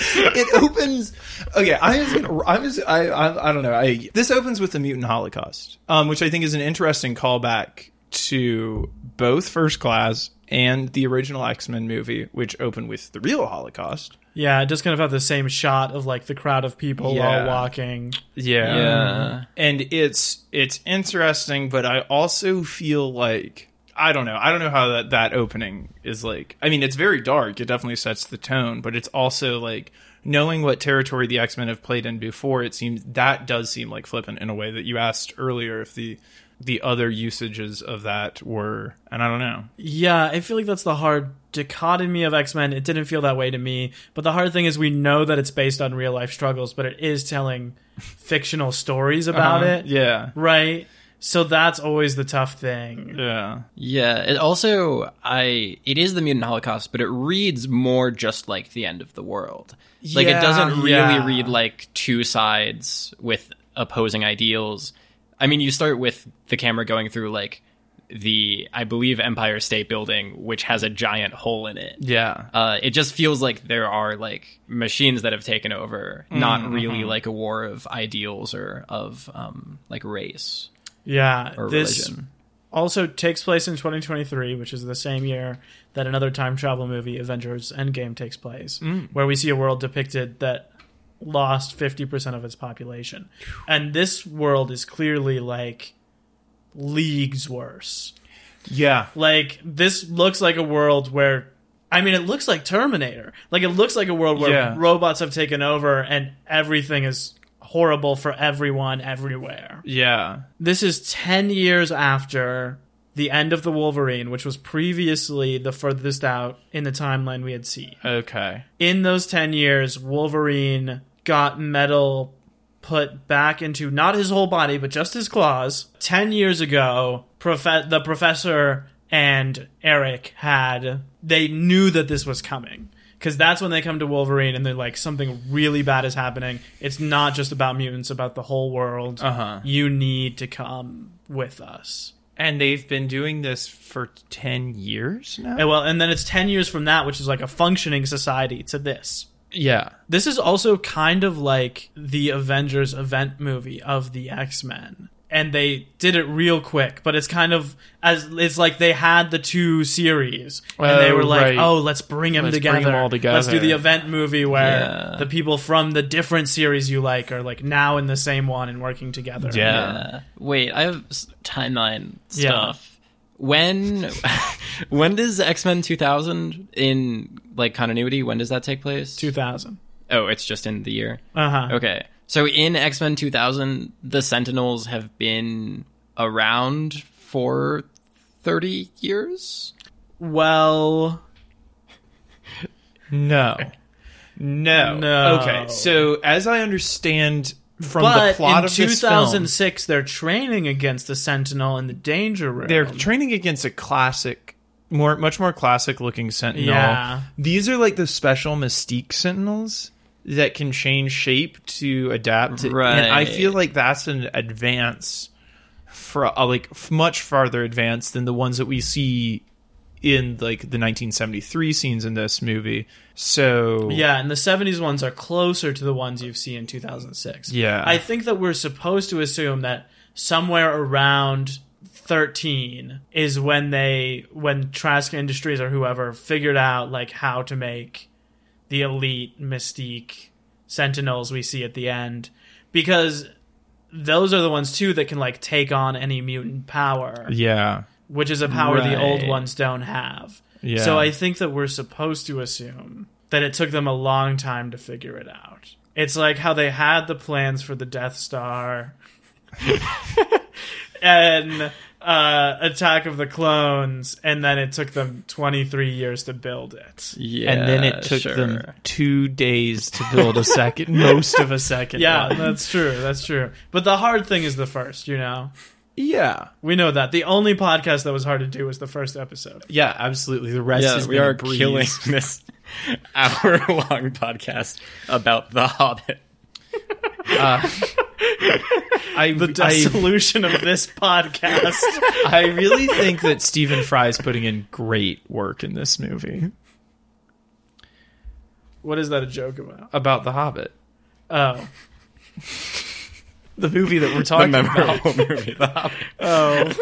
it opens. Okay, I was gonna. I was. I. I, I don't know. I. This opens with the mutant Holocaust, um, which I think is an interesting callback to both First Class and the original X Men movie, which opened with the real Holocaust. yeah, it just kind of have the same shot of like the crowd of people Yeah. while walking. Yeah. yeah. and it's it's interesting, but I also feel like I don't know. I don't know how that that opening is like. I mean, it's very dark. It definitely sets the tone, but it's also like knowing what territory the X Men have played in before. It seems that does seem like flippant in a way that you asked earlier if the the other usages of that were, and I don't know. Yeah, I feel like that's the hard dichotomy of X Men. It didn't feel that way to me. But the hard thing is, we know that it's based on real life struggles, but it is telling fictional stories about Uh-huh. it. Yeah, Right? So that's always the tough thing. yeah, Yeah, it also I it is the mutant holocaust, but it reads more just like the end of the world. Like Yeah, it doesn't really yeah. read like two sides with opposing ideals. I mean, you start with the camera going through like the I believe Empire State Building, which has a giant hole in it. yeah. Uh, it just feels like there are like machines that have taken over, not really like a war of ideals or of um, like race Yeah, or this religion. also takes place in 2023, which is the same year that another time travel movie, Avengers Endgame, takes place, mm. where we see a world depicted that lost 50% of its population. And this world is clearly like leagues worse. Yeah, Like, this looks like a world where. I mean, it looks like Terminator. Like, it looks like a world where Yeah. robots have taken over and everything is horrible for everyone everywhere. yeah, This is 10 years after the end of the Wolverine, which was previously the furthest out in the timeline we had seen. okay. In those 10 years, Wolverine got metal put back into not his whole body, but just his claws. 10 years ago, prof- the professor and Eric had, they knew that this was coming. Because that's when they come to Wolverine and they're like, something really bad is happening. It's not just about mutants, about the whole world. Uh-huh. You need to come with us. And they've been doing this for ten years now. And well, and then it's 10 years from that, which is like a functioning society, to this. Yeah, This is also kind of like the Avengers event movie of the X Men. And they did it real quick, but it's kind of as it's like they had the two series, and they Oh, were like, right. "Oh, let's bring them Let's bring together. 'em all together. Let's do the event movie where Yeah. the people from the different series you like are like now in the same one and working together." Yeah. Yeah. Wait, I have s- timeline Yeah. stuff. When when does X Men two thousand in like continuity? When does that take place? two thousand. Oh, it's just in the year. Uh huh. Okay, so in X Men two thousand, the Sentinels have been around for thirty years. Well, No. No. No. Okay. So as I understand from but the plot in of this 2006, they're training against the Sentinel in the Danger Room. they're training against a classic more much more classic looking sentinel. Yeah. These are like the special mystique sentinels that can change shape to adapt to, and I feel like that's an advance for uh, like f- much farther advanced than the ones that we see in like the 1973 scenes in this movie. So Yeah, and the 70s ones are closer to the ones you've seen in 2006. Yeah. I think that we're supposed to assume that somewhere around 13 is when they when Trask Industries or whoever figured out like how to make the elite mystique sentinels we see at the end because those are the ones too that can like take on any mutant power. Yeah. which is a power the old ones don't have. Yeah. so i think that we're supposed to assume that it took them a long time to figure it out. It's like how they had the plans for the death star. And uh, attack of the clones and then it took them 23 years to build it Yeah, and then it took sure. them two days to build a second, most of a second. yeah one. that's true that's true but the hard thing is the first you know yeah, we know that the only podcast that was hard to do was the first episode yeah, absolutely. The rest Yeah, is we are killing this hour-long podcast about The Hobbit. I, the I, dissolution of this podcast. I really think that Stephen Fry is putting in great work in this movie. What is that a joke about? About The Hobbit, oh. The movie that we're The talking about. movie, The Hobbit. oh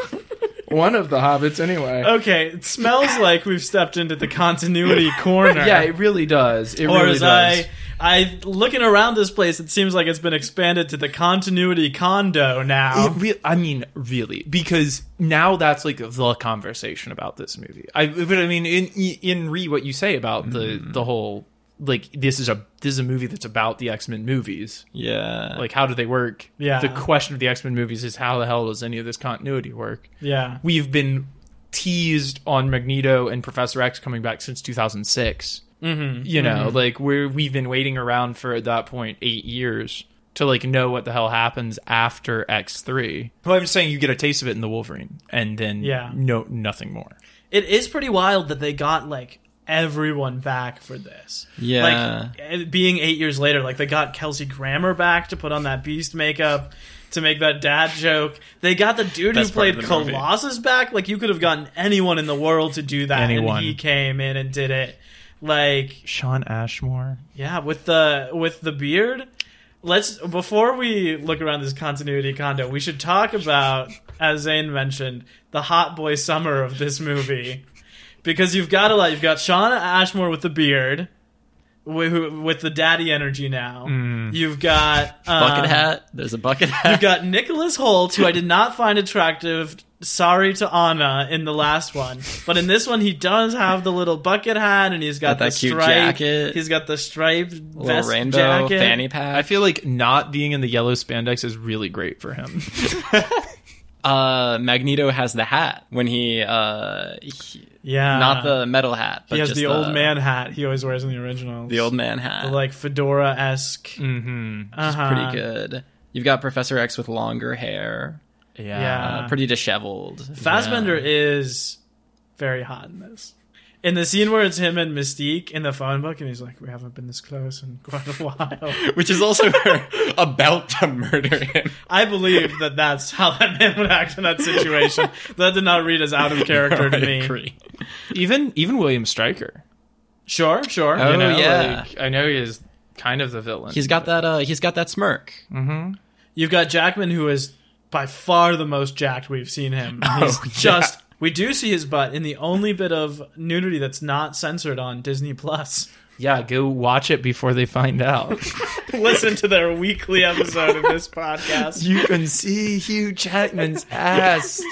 One of the Hobbits, anyway. okay it smells like we've stepped into the continuity corner Yeah, it really does. It really does. or really as does. I, I looking around this place, it seems like it's been expanded to the continuity condo now. Re- I mean, really, because now that's like the conversation about this movie. I, but I mean, in in re what you say about the mm. the whole like this is a this is a movie that's about the X Men movies. Yeah. Like, how do they work? Yeah. The question of the X Men movies is how the hell does any of this continuity work? yeah, We've been teased on Magneto and Professor X coming back since 2006. mm-hmm. You know, like we're we've been waiting around for at that point eight years to like know what the hell happens after X three. Well, I'm just saying you get a taste of it in the Wolverine, and then Yeah. no nothing more. it is pretty wild that they got like everyone back for this. Yeah. like eh, being eight years later, like they got Kelsey Grammer back to put on that beast makeup. To make that dad joke, they got the dude Best who played the movie. Colossus back. Like you could have gotten anyone in the world to do that, Anyone. and he came in and did it. Like Shawn Ashmore. Yeah, with the with the beard. Let's before we look around this continuity condo, we should talk about, as Zane mentioned, the hot boy summer of this movie, because you've got a lot. You've got Shawn Ashmore with the beard, with, who- with the daddy energy now. You've got um, bucket hat. There's a bucket hat. You've got Nicholas Hoult, who I did not find attractive. Sorry to Anna in the last one, but in this one he does have the little bucket hat, and he's got, Got that the cute stripe. jacket. He's got the striped little vest rainbow jacket. fanny pack. I feel like not being in the yellow spandex is really great for him. uh, Magneto has the hat when he, uh, he- Yeah, not the metal hat, but He has just the old man hat he always wears in the originals. the old man hat. the like fedora esque. mm-hmm. Uh-huh. pretty good. You've got Professor X with longer hair, Yeah. Yeah. uh, pretty disheveled. Fassbender is very hot in this. In the scene where it's him and Mystique in the phone book, and he's like, "We haven't been this close in quite a while." Which is also her about to murder him. I believe that that's how that man would act in that situation. that did not read as out of character to I me. agree. Even even William Stryker. Sure, sure. Oh, You know, yeah. like, I know he is kind of the villain. He's got that. Uh, he's got that smirk. You've got Jackman, who is by far the most jacked we've seen him. He's Oh, yeah. just. We do see his butt in the only bit of nudity that's not censored on Disney Plus. Yeah, go watch it before they find out. Listen to their weekly episode of this podcast. you can see Hugh Jackman's ass.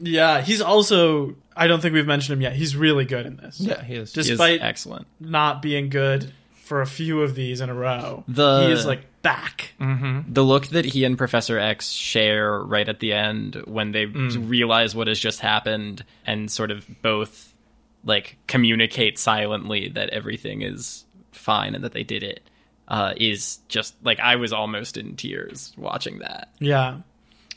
Yeah, he's also. I don't think we've mentioned him yet. He's really good in this. Yeah, he is. He is Despite excellent. not being good for a few of these in a row, The- he is like back. The look that he and Professor X share right at the end when they realize what has just happened and sort of both like communicate silently that everything is fine and that they did it uh, is just like I was almost in tears watching that. Yeah.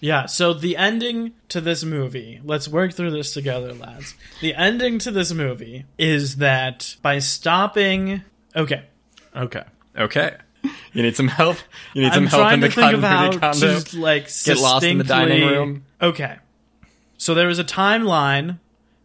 Yeah, so the ending to this movie, let's work through this together, lads. The ending to this movie is that by stopping. Okay. Okay. Okay. You need some help. You need some I'm help in the to think of condo. to, like, Get lost in the dining room. Okay. So there is a timeline,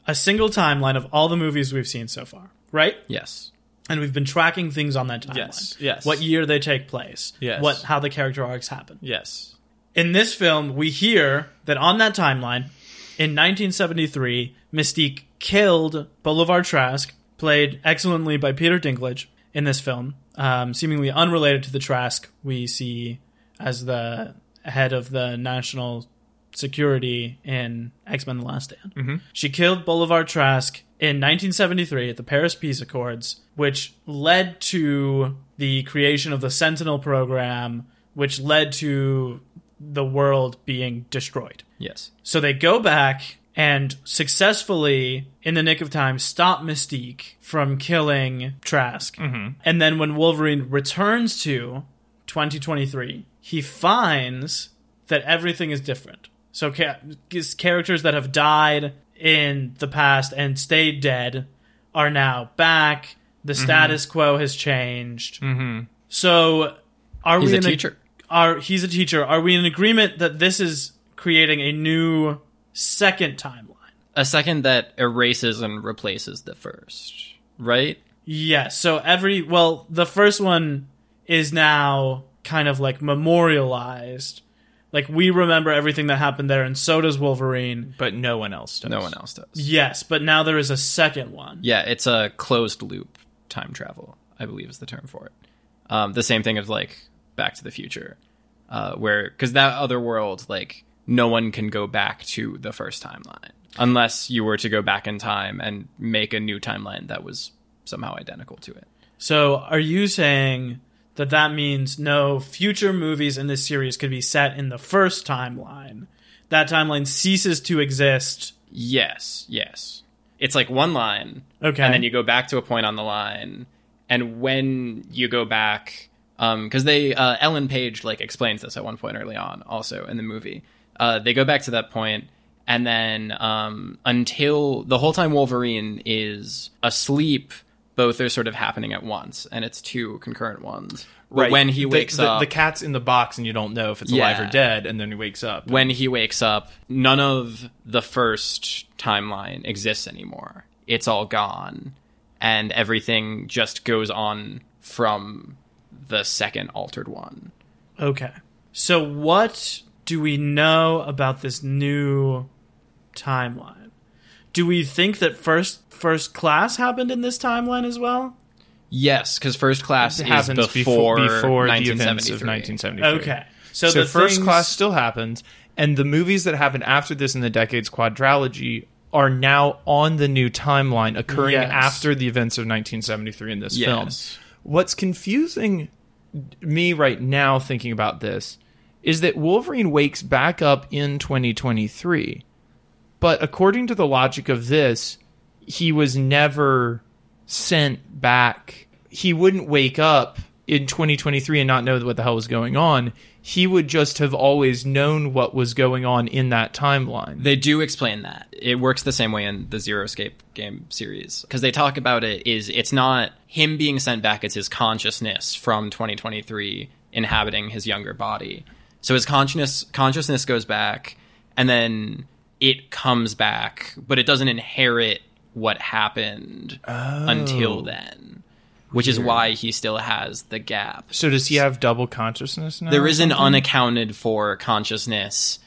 a single timeline of all the movies we've seen so far, right? Yes. And we've been tracking things on that timeline. Yes, yes. What year they take place. Yes. What how the character arcs happen. Yes. in this film, we hear that on that timeline, in 1973, Mystique killed Bolivar Trask, played excellently by Peter Dinklage in this film, um, seemingly unrelated to the Trask we see as the head of the national security in X Men: The Last Stand. She killed Bolivar Trask in 1973 at the Paris Peace Accords, which led to the creation of the Sentinel program, which led to the world being destroyed. Yes. So they go back and successfully, in the nick of time, stop Mystique from killing Trask. Mm-hmm. And then when Wolverine returns to 2023, he finds that everything is different. So ca- characters that have died in the past and stayed dead are now back. The mm-hmm. status quo has changed. Mm-hmm. So are He's we a in teacher. are he's a teacher? Are we in agreement that this is creating a new second timeline? A second that erases and replaces the first, right? Yes. So every well, the first one is now kind of like memorialized. Like we remember everything that happened there, and so does Wolverine. but no one else does. No one else does. Yes, but now there is a second one. Yeah, it's a closed loop time travel, I believe is the term for it. Um, the same thing as like Back to the Future, uh, where because that other world, like no one can go back to the first timeline unless you were to go back in time and make a new timeline that was somehow identical to it. So are you saying that that means no future movies in this series could be set in the first timeline? That timeline ceases to exist. Yes, yes. It's like one line, Okay. and then you go back to a point on the line, and when you go back, because they uh, Ellen Page like explains this at one point early on, also in the movie. Uh, they go back to that point, and then um, until the whole time Wolverine is asleep, both are sort of happening at once, and it's two concurrent ones. But when he wakes the, up, the cat's in the box, and you don't know if it's alive or dead, and then he wakes up. when he wakes up, none of the first timeline exists anymore. It's all gone, and everything just goes on from the second altered one. Okay. So what do we know about this new timeline? Do we think that first first class happened in this timeline as well? Yes, because first class it is happens before, before the events of 1973. Okay. So, So, the first things- class still happens, and the movies that happen after this in the Decades quadrilogy are now on the new timeline, occurring Yes. after the events of 1973 in this film. What's confusing me right now, thinking about this, is that Wolverine wakes back up in 2023, but according to the logic of this, he was never sent back. He wouldn't wake up in 2023 and not know what the hell was going on. He would just have always known what was going on in that timeline. They do explain that. It works the same way in the Zero Escape game series because they talk about it is it's not him being sent back, it's his consciousness from 2023 inhabiting his younger body. So his consciousness consciousness goes back and then it comes back, but it doesn't inherit what happened until then. Which is why he still has the gap. so does he have double consciousness now? There is an unaccounted for consciousness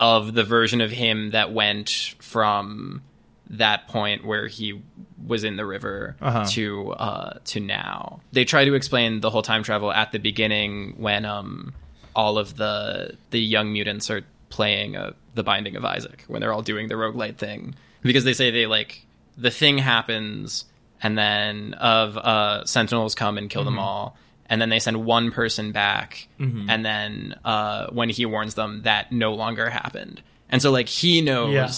of the version of him that went from that point where he was in the river Uh-huh. to uh, to now. They try to explain the whole time travel at the beginning when um, all of the the young mutants are playing uh, the Binding of Isaac when they're all doing the roguelite thing because they say they like the thing happens and then of uh, sentinels come and kill them Mm-hmm. all and then they send one person back and then uh, when he warns them that no longer happened and so like he knows Yeah.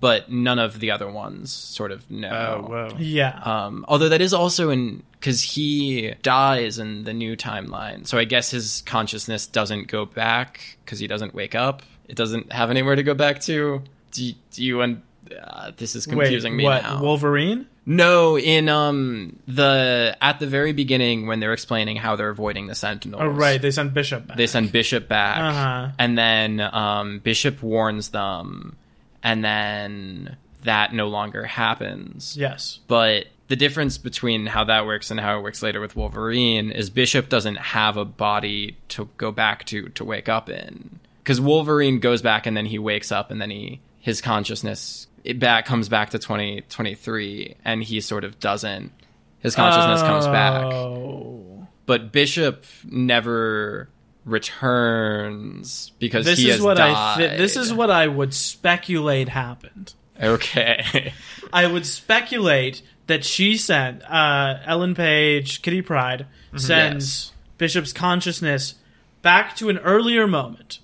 But none of the other ones sort of know Oh, whoa. Yeah. um, although that is also in because he dies in the new timeline, so I guess his consciousness doesn't go back because he doesn't wake up. It doesn't have anywhere to go back to. Do, you- do you? Un- uh, this is confusing Wait, me what? now. Wolverine? no, in um the at the very beginning when they're explaining how they're avoiding the Sentinels. Oh, right. They send Bishop back. They send Bishop back, Uh-huh. and then um, Bishop warns them, and then that no longer happens Yes. but the difference between how that works and how it works later with Wolverine is Bishop doesn't have a body to go back to to wake up in. because Wolverine goes back and then he wakes up and then he his consciousness it back comes back to 2023 and he sort of doesn't his consciousness comes back Oh. but Bishop never returns because This he is what died. I thi- this is what I would speculate happened. okay I would speculate that she sent uh, Ellen Page, Kitty Pryde sends Yes. Bishop's consciousness back to an earlier moment.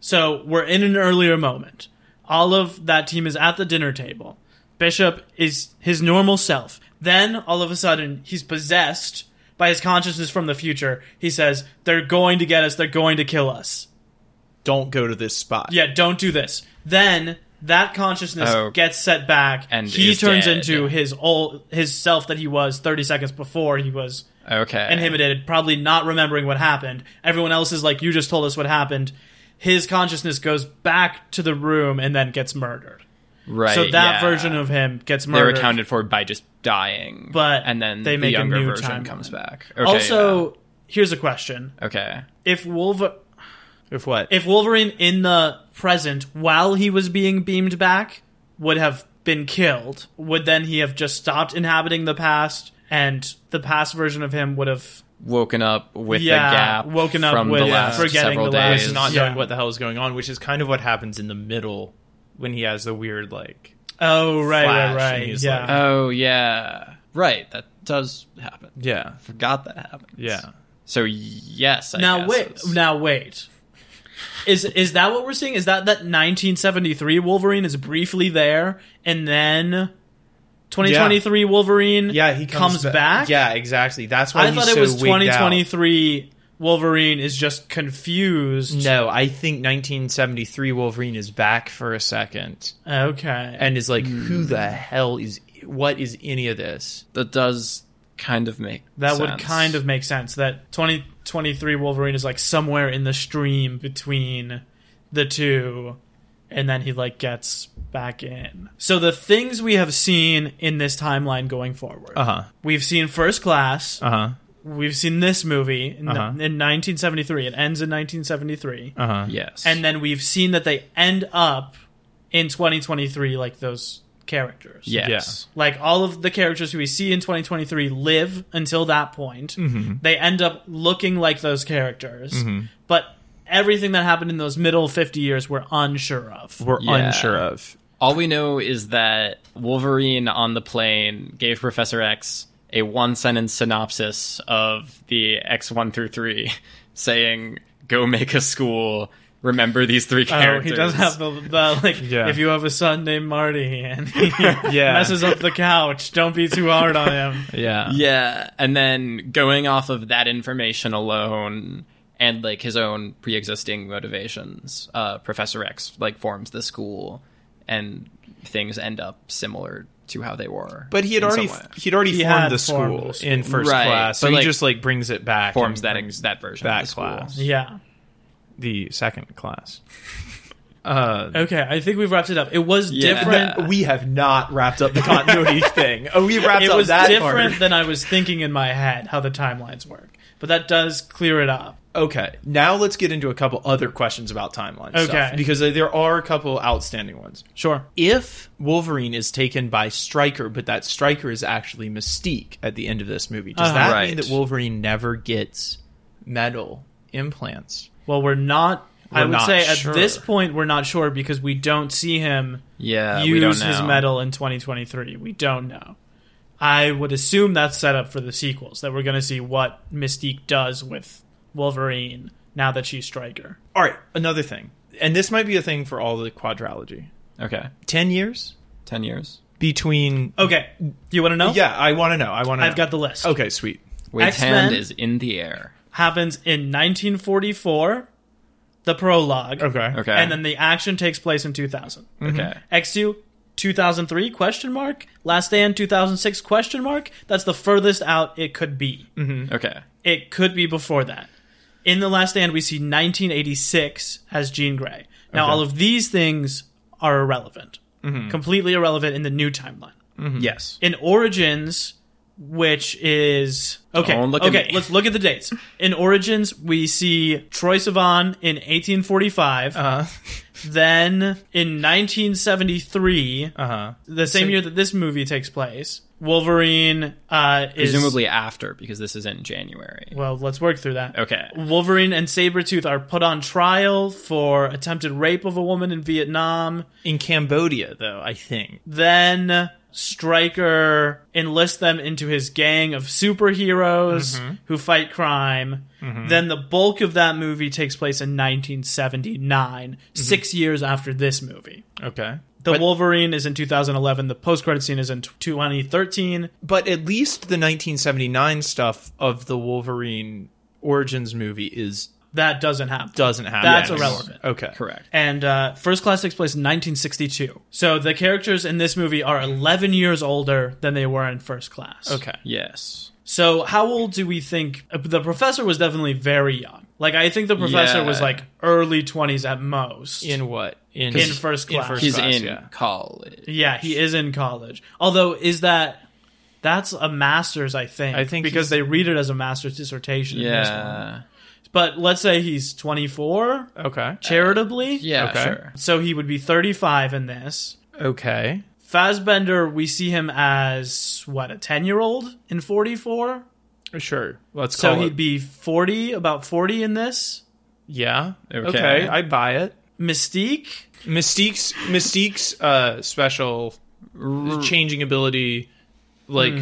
So we're in an earlier moment. All of that team is at the dinner table. Bishop is his normal self. Then all of a sudden he's possessed by his consciousness from the future. He says, "They're going to get us. They're going to kill us." Don't go to this spot. Yeah, don't do this. Then that consciousness Oh. gets set back, And he is turns dead. into his old his self that he was 30 seconds before he was okay inhibited, probably not remembering what happened. Everyone else is like, "You just told us what happened." His consciousness goes back to the room and then gets murdered. Right so that yeah. version of him gets murdered. they're accounted for by just dying But and then they the make a younger new version timeline. comes back okay, also, here's a question: okay If Wolver- If what? if Wolverine in the present, while he was being beamed back, would have been killed, would then he have just stopped inhabiting the past, and the past version of him would have woken up with Yeah, the gap woken up from with- the yeah, last forgetting several the last- days. Is not Yeah. knowing what the hell is going on, which is kind of what happens in the middle when he has the weird like. oh right Flash, right right yeah like, oh yeah. Right that does happen. Yeah, forgot that happened yeah. so yes I now guess wait it's- now wait. Is is that what we're seeing? Is that that 1973 Wolverine is briefly there and then 2023 Wolverine Yeah, he comes, comes ba- back? Yeah, exactly. That's why I he's thought it so was wigged 2023 Wolverine is just confused. No, I think 1973 Wolverine is back for a second Okay. and is like, Hmm. who the hell is what is any of this? that does kind of make that would kind of make sense that 2023 Wolverine is like somewhere in the stream between the two and then he like gets back in. So the things we have seen in this timeline going forward. Uh huh. We've seen First Class. Uh huh. We've seen this movie in, Uh-huh. in 1973. It ends in 1973. Uh huh. yes And then we've seen that they end up in 2023 like those characters. yes Like all of the characters who we see in 2023 live until that point. Mm-hmm. They end up looking like those characters. But everything that happened in those middle 50 years we're unsure of. We're Yeah. unsure of. All we know is that Wolverine on the plane gave Professor X a one sentence synopsis of the X1 through 3 saying, Go make a school, remember these three characters. Oh, he does have the, the like. Yeah. If you have a son named Marty and he Yeah. messes up the couch, don't be too hard on him. Yeah. Yeah, and then going off of that information alone and like his own pre-existing motivations, uh, Professor X like forms the school, and things end up similar to how they were. But he had already he'd already He formed had the formed school the in first Right, class, so but, he like, just like brings it back. forms that ex- that version that of the school. class. Yeah. the second class. Uh, Okay, I think we've wrapped it up. It was Yeah. different. we have not wrapped up the continuity thing. Oh, we wrapped It up was that different part. than I was thinking in my head how the timelines work. But that does clear it up. Okay, now let's get into a couple other questions about timeline Okay. stuff because there are a couple outstanding ones. Sure. If Wolverine is taken by Stryker, but that Stryker is actually Mystique at the end of this movie, does Uh-huh. that Right. mean that Wolverine never gets metal implants? Well, we're not. I We're would not say sure. at this point we're not sure because we don't see him Yeah, use his metal in 2023. We don't know. I would assume that's set up for the sequels that we're going to see what Mystique does with Wolverine now that she's Stryker. All right, another thing, and this might be a thing for all the quadrilogy. Okay, Ten years ten years. between. Okay, you want to know? Yeah, I want to know. I want to. I've got the list. Okay, sweet. Wade's X-Men? hand is in the air. Happens in 1944, the prologue. Okay. Okay, And then the action takes place in 2000. Mm-hmm. okay, X2 2003 question mark last stand 2006 question mark that's the furthest out it could be mm-hmm. okay, it could be before that in the last stand we see 1986 as jean grey now Okay. all of these things are irrelevant mm-hmm. completely irrelevant in the new timeline mm-hmm. yes, in origins which is okay. Don't look at okay, me. let's look at the dates. In Origins, we see Troye Sivan in 1845. Uh uh-huh. then in 1973, huh. the same So- year that this movie takes place, Wolverine uh, is Presumably after, because this is in January. Well, let's work through that. Okay. Wolverine and Sabretooth are put on trial for attempted rape of a woman in Vietnam. In Cambodia, though, I think. Then Stryker enlists them into his gang of superheroes Mm-hmm. who fight crime. Then the bulk of that movie takes place in 1979, six years after this movie. Okay. The But- Wolverine is in 2011. The post-credit scene is in 2013. But at least the 1979 stuff of the Wolverine Origins movie is That doesn't happen. doesn't have. That's Yes. irrelevant. Okay. Correct. And uh, First Class takes place in 1962. So the characters in this movie are 11 years older than they were in First Class. Okay. Yes. So how old do we think uh, the professor was? Definitely very young. Like I think the professor Yeah. was like early 20s at most. In what? In, In first class. He's class, in yeah. college. yeah, he is in college. Although is that that's a master's? I think. I think because they read it as a master's dissertation. in this. Yeah. But let's say he's 24 Okay. charitably. Yeah, Okay. sure. So he would be 35 in this. Okay. Fassbender, we see him as what a ten year old in forty four. Sure. Let's So call he'd it. be forty, about forty in this. yeah. Okay. Okay. I buy it. Mystique, Mystique's Mystique's uh, special changing ability like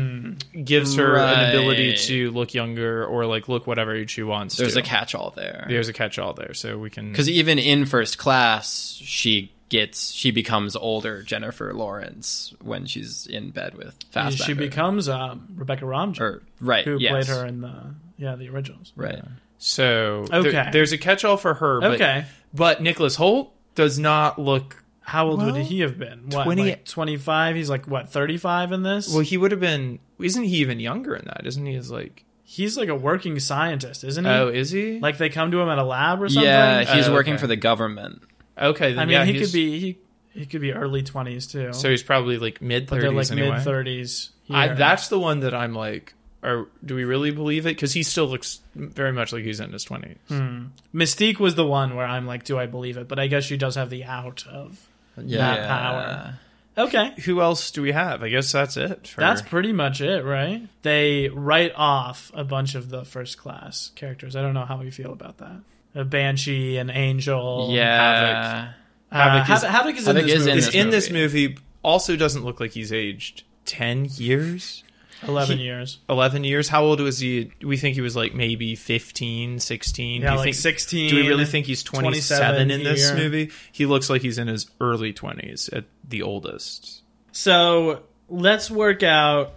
gives her an ability to look younger or like look whatever age she wants There's to. a catch-all there. There's a catch-all there, so we can. Because even in first class, she gets she becomes older Jennifer Lawrence when she's in bed with Fassbender. she becomes um, Rebecca Romijn, or right, who yes. played her in the yeah the originals. right. So there- there's a catch-all for her. But, Okay, but Nicholas Hoult does not look. how old Well, would he have been? What, 20 like twenty five? He's like what thirty five in this? Well, he would have been. Isn't he even younger in that? Isn't he? Is like. he's like a working scientist, isn't he? Oh, is he? like they come to him at a lab or something. Yeah, he's Oh, working okay. for the government. okay. Then I mean, yeah, he he's- could be he he could be early twenties too. So he's probably like mid thirties. like anyway. mid thirties. That's the one that I'm like, or do we really believe it? Because he still looks very much like he's in his twenties. Hmm. Mystique was the one where I'm like, do I believe it? But I guess she does have the out of that power. Okay. Who else do we have? I guess that's it. For, That's pretty much it, right? They write off a bunch of the first class characters. I don't know how we feel about that. A Banshee, an Angel. Yeah. Uh, Havoc Havoc, is- Havoc is in Havoc this is in movie. is in this movie. movie. Also, doesn't look like he's aged ten years, 11 he- years. eleven years. How old was he? We think he was like maybe 15, 16. Yeah, do you like think, 16. Do we really think he's twenty seven 27 in this here. movie? He looks like he's in his early twenties at the oldest. So let's work out.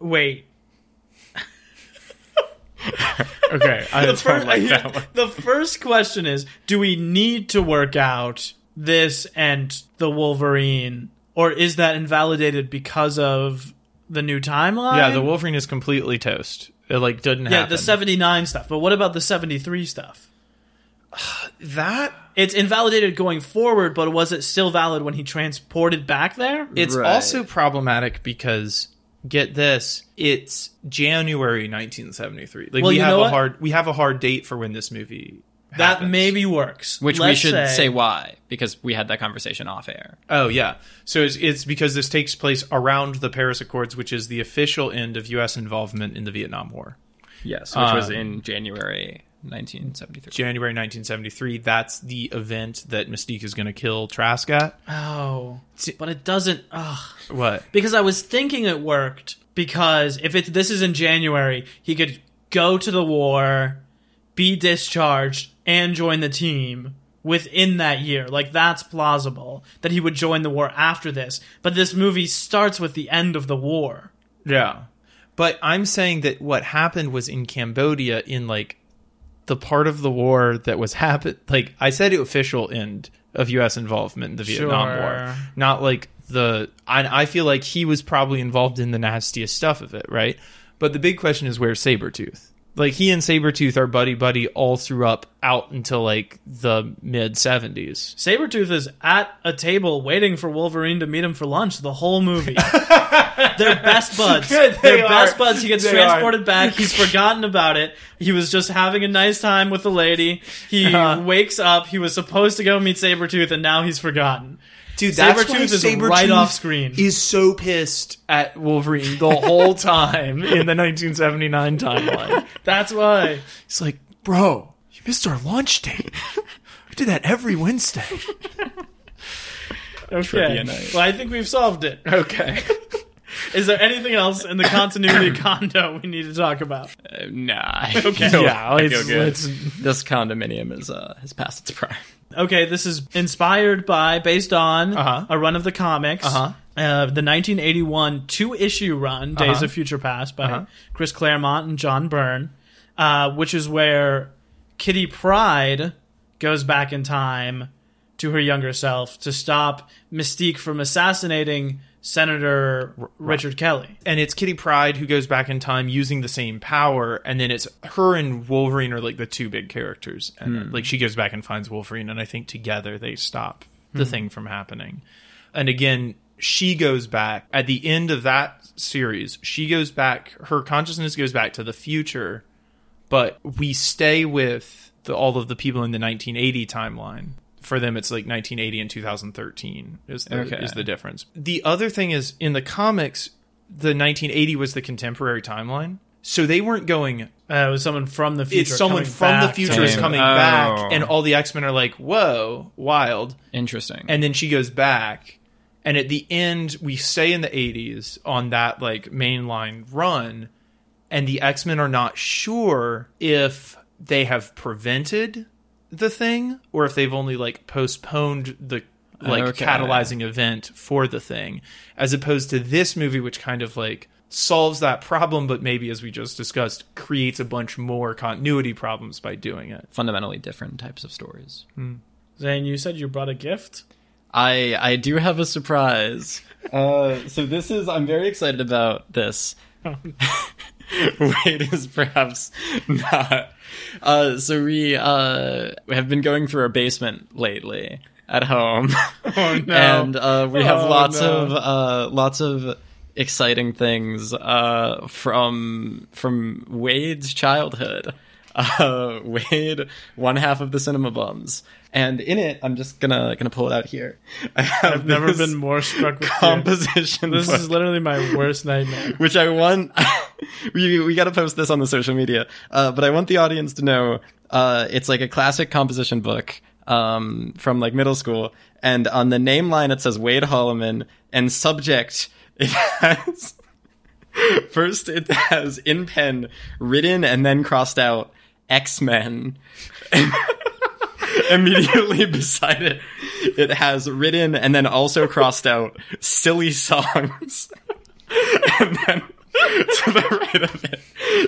Wait. Okay, I The first, like that one. the first question is Do we need to work out this and the Wolverine? Or is that invalidated because of the new timeline? Yeah, the Wolverine is completely toast. It like didn't Yeah, happen. the 79 stuff. But what about the 73 stuff? that It's invalidated going forward, but was it still valid when he transported back there? it's Right. also problematic because get this, it's January 1973. Like Well, we you have know a what? hard we have a hard date for when this movie that maybe works. Which we Let's should say, why, because we had that conversation off air. Oh yeah. So it's, it's because this takes place around the Paris Accords, which is the official end of US involvement in the Vietnam War. Yes, which was Um, in January 1973. January 1973, that's the event that Mystique is going to kill Trask at. Oh. But it doesn't. Ugh. What? Because I was thinking it worked because if it's this is in January, he could go to the war, be discharged, and join the team within that year. Like that's plausible that he would join the war after this. But this movie starts with the end of the war. Yeah. But I'm saying that what happened was in Cambodia in like the part of the war that was happen like I said official end of US involvement in the Vietnam Sure. War. Not like the I, I feel like he was probably involved in the nastiest stuff of it, right? But the big question is where's Sabretooth? Like he and Sabretooth are buddy buddy all through up out until like the mid 70s. Sabretooth is at a table waiting for Wolverine to meet him for lunch the whole movie. They're best buds. They They're are. best buds. He gets They transported are. back. He's forgotten about it. He was just having a nice time with the lady. He Uh-huh. wakes up. He was supposed to go meet Sabretooth, and now he's forgotten. Dude, that's Sabretooth why is Sabretooth right off screen. Is so pissed at Wolverine the whole time in the 1979 timeline. That's why. He's like, bro, you missed our launch date. We did that every Wednesday. Okay. Night. Well, I think we've solved it. Okay. Is there anything else in the continuity condo we need to talk about? Uh, nah. Okay. No, yeah, I let's, feel good. let's This condominium is uh has passed its prime. Okay, this is inspired by, based on Uh-huh. a run of the comics. Uh-huh. Uh, the 1981 two issue run, Days Uh-huh. of Future Past, by Uh-huh. Chris Claremont and John Byrne, uh, which is where Kitty Pryde goes back in time to her younger self to stop Mystique from assassinating Senator Richard Kelly. and it's Kitty Pryde who goes back in time using the same power, and then it's her and Wolverine are like the two big characters, and hmm. like she goes back and finds Wolverine, and I think together they stop the hmm. thing from happening. And again, she goes back at the end of that series. She goes back; her consciousness goes back to the future, but we stay with the, all of the people in the 1980 timeline. For them, it's like 1980 and 2013 is the, Okay. is the difference. The other thing is in the comics, the 1980 was the contemporary timeline, so they weren't going. Uh, it was someone from the future. It's someone coming from the future is coming Oh. back, and all the X Men are like, "Whoa, wild!" Interesting. and then she goes back and at the end we stay in the 80s on that like mainline run and the x-men are not sure if they have prevented the thing or if they've only like postponed the like Okay. catalyzing event for the thing as opposed to this movie which kind of like solves that problem but maybe as we just discussed creates a bunch more continuity problems by doing it Fundamentally different types of stories. Zane, you said you brought a gift. I I do have a surprise. Uh, so this is I'm very excited about this. Wait is perhaps not. Uh, so we uh have been going through our basement lately at home. Oh no! and uh, we have Oh, lots no. of uh, lots of exciting things uh, from from Wade's childhood. Uh, Wade, one half of the Cinema Bums, and in it, I'm just gonna gonna pull it out here. I have I've never been more struck with composition. This book is literally my worst nightmare. which I want. we we got to post this on the social media, uh, but I want the audience to know uh, it's like a classic composition book um, from like middle school, and on the name line it says Wade Holloman, and subject it has. First, it has in pen written and then crossed out X Men. Immediately beside it, it has written and then also crossed out silly songs. and then to the right of it,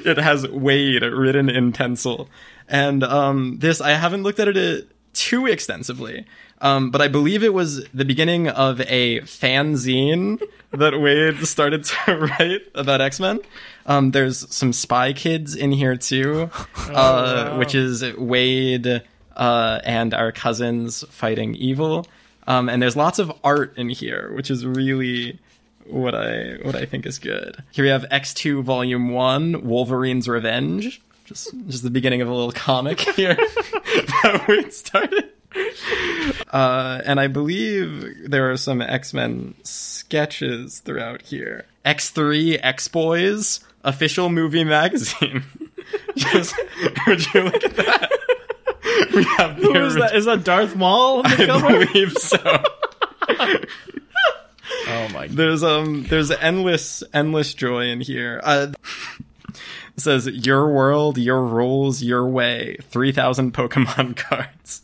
it has Wade written in pencil. And um, this, I haven't looked at it too extensively, um, but I believe it was the beginning of a fanzine that Wade started to write about X Men. Um, there's some Spy Kids in here too, uh, wow. which is Wade uh, and our cousins fighting evil. Um, and there's lots of art in here, which is really what I what I think is good. Here we have X2 Volume One, Wolverine's Revenge. Just just the beginning of a little comic here that we started. Uh, and I believe there are some X Men sketches throughout here. X3 X Boys official movie magazine. Just would you look at that? We have the Who is that? Is that Darth Maul on the I cover? believe so. oh my God. There's um there's endless endless joy in here. Uh it says your world, your rules, your way. 3000 Pokemon cards.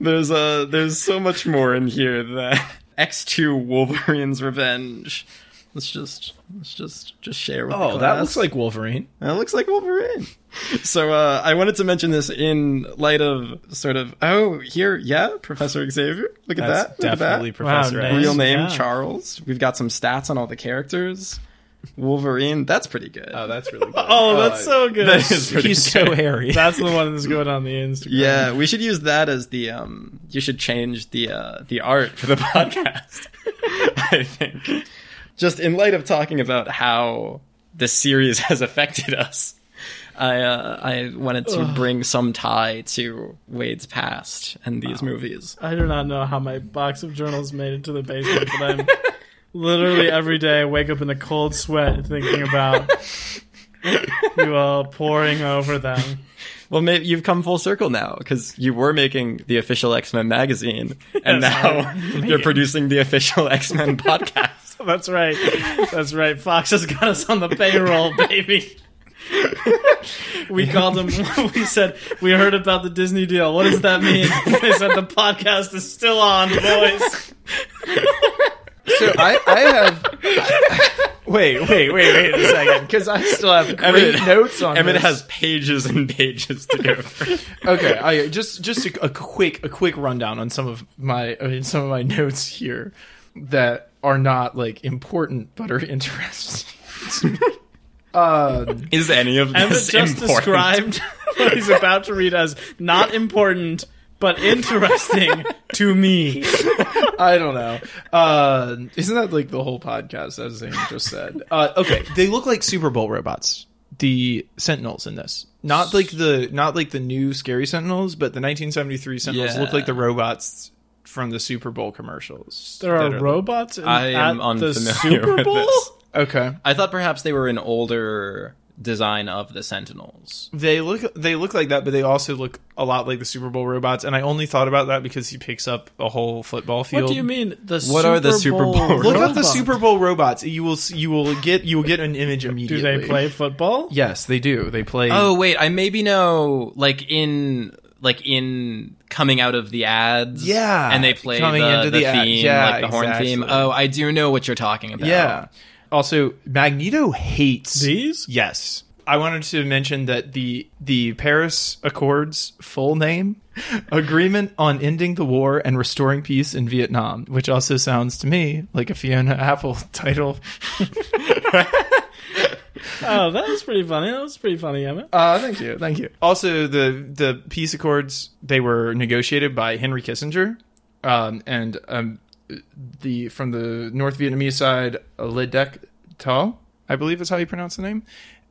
There's uh there's so much more in here that X2 Wolverine's Revenge. Let's just let's just just share with the Oh, that looks like Wolverine. That looks like Wolverine. So uh, I wanted to mention this in light of sort of oh here yeah Professor Xavier look at That's that look at definitely that Professor Wow, nice. real name Yeah. Charles we've got some stats on all the characters Wolverine. That's pretty good. Oh, that's really good. Oh, that's so good. that is pretty He's good. so hairy. That's the one that's going on the Instagram. Yeah, we should use that as the um. You should change the uh the art for the podcast. I think, just in light of talking about how the series has affected us, I uh, I wanted to bring some tie to Wade's past and these movies. I do not know how my box of journals made it to the basement, but I'm literally every day I wake up in a cold sweat thinking about you all pouring over them. Well, maybe you've come full circle now because you were making the official X Men magazine, and now you're producing the official X Men podcast. That's right. That's right. Fox has got us on the payroll, baby. we called them. We said we heard about the Disney deal. What does that mean? They said the podcast is still on, boys. So I, I have. wait, wait, wait, wait a second, because I still have great Emmett- notes on. Emmett this. has pages and pages to go through. okay I, just just a, a quick a quick rundown on some of my I mean, some of my notes here that are not like important but are interesting um Is any of Emmett this just important? described what he's about to read as not important but interesting to me. i don't know uh isn't that like the whole podcast as Zane just said uh okay they look like super bowl robots the sentinels in this not like the not like the new scary sentinels but the 1973 sentinels Yeah. look like the robots from the super bowl commercials There are that robots in, I am at the unfamiliar Super with Bowl. this. okay I thought perhaps they were an older design of the Sentinels. They look they look like that, but they also look a lot like the Super Bowl robots. And I only thought about that because he picks up a whole football field. What do you mean? The What are the Super Bowl Look up the? Super Bowl robots. You will you will get you will get an image immediately. Do they play football? Yes, they do. They play. Oh wait, I maybe know like in like in coming out of the ads. Yeah, and they play coming the, into the the ad- theme, yeah, like the horn theme. Oh, I do know what you're talking about. yeah. Also, Magneto hates These? Yes. I wanted to mention that the the Paris Accords full name Agreement on Ending the War and Restoring Peace in Vietnam, which also sounds to me like a Fiona Apple title. Oh, that was pretty funny. That was pretty funny, Emmett. Uh, thank you, thank you. Also, the the peace accords they were negotiated by Henry Kissinger, um, and um, the from the North Vietnamese side, Le Dec Ta, I believe is how you pronounce the name,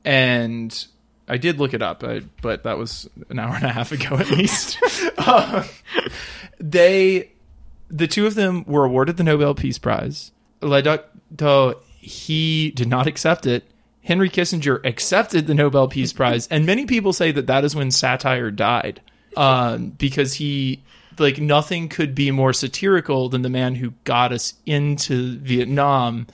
and I did look it up, I, but that was an hour and a half ago at least. Uh, they, the two of them were awarded the Nobel Peace Prize. Le Duc Ta, he did not accept it. Henry Kissinger accepted the Nobel Peace Prize, and many people say that that is when satire died, um, because he like nothing could be more satirical than the man who got us into Vietnam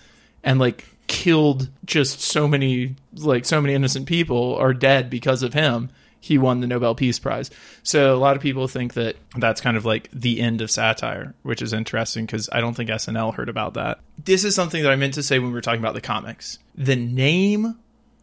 and like killed just so many like so many innocent people are dead because of him. He won the nobel peace prize. So a lot of people think that that's kind of like the end of satire which is interesting because i don't think snl heard about that. This is something that i meant to say when we were talking about the comics. The name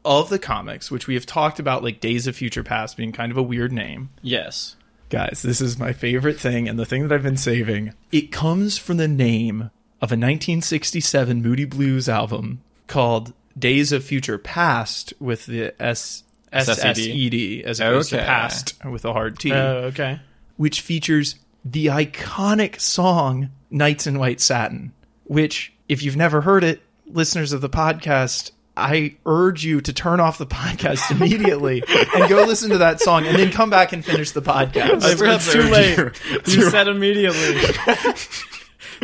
of the comics which we have talked about like days of future past being kind of a weird name. Yes. Guys, this is my favorite thing and the thing that I've been saving. It comes from the name of a 1967 Moody Blues album called Days of Future Past with the S SSED as opposed to past with a hard T, Oh, okay. which features the iconic song Nights in White Satin, which if you've never heard it, listeners of the podcast, I urge you to turn off the podcast immediately and go listen to that song and then come back and finish the podcast. It's, it's too late. You said immediately.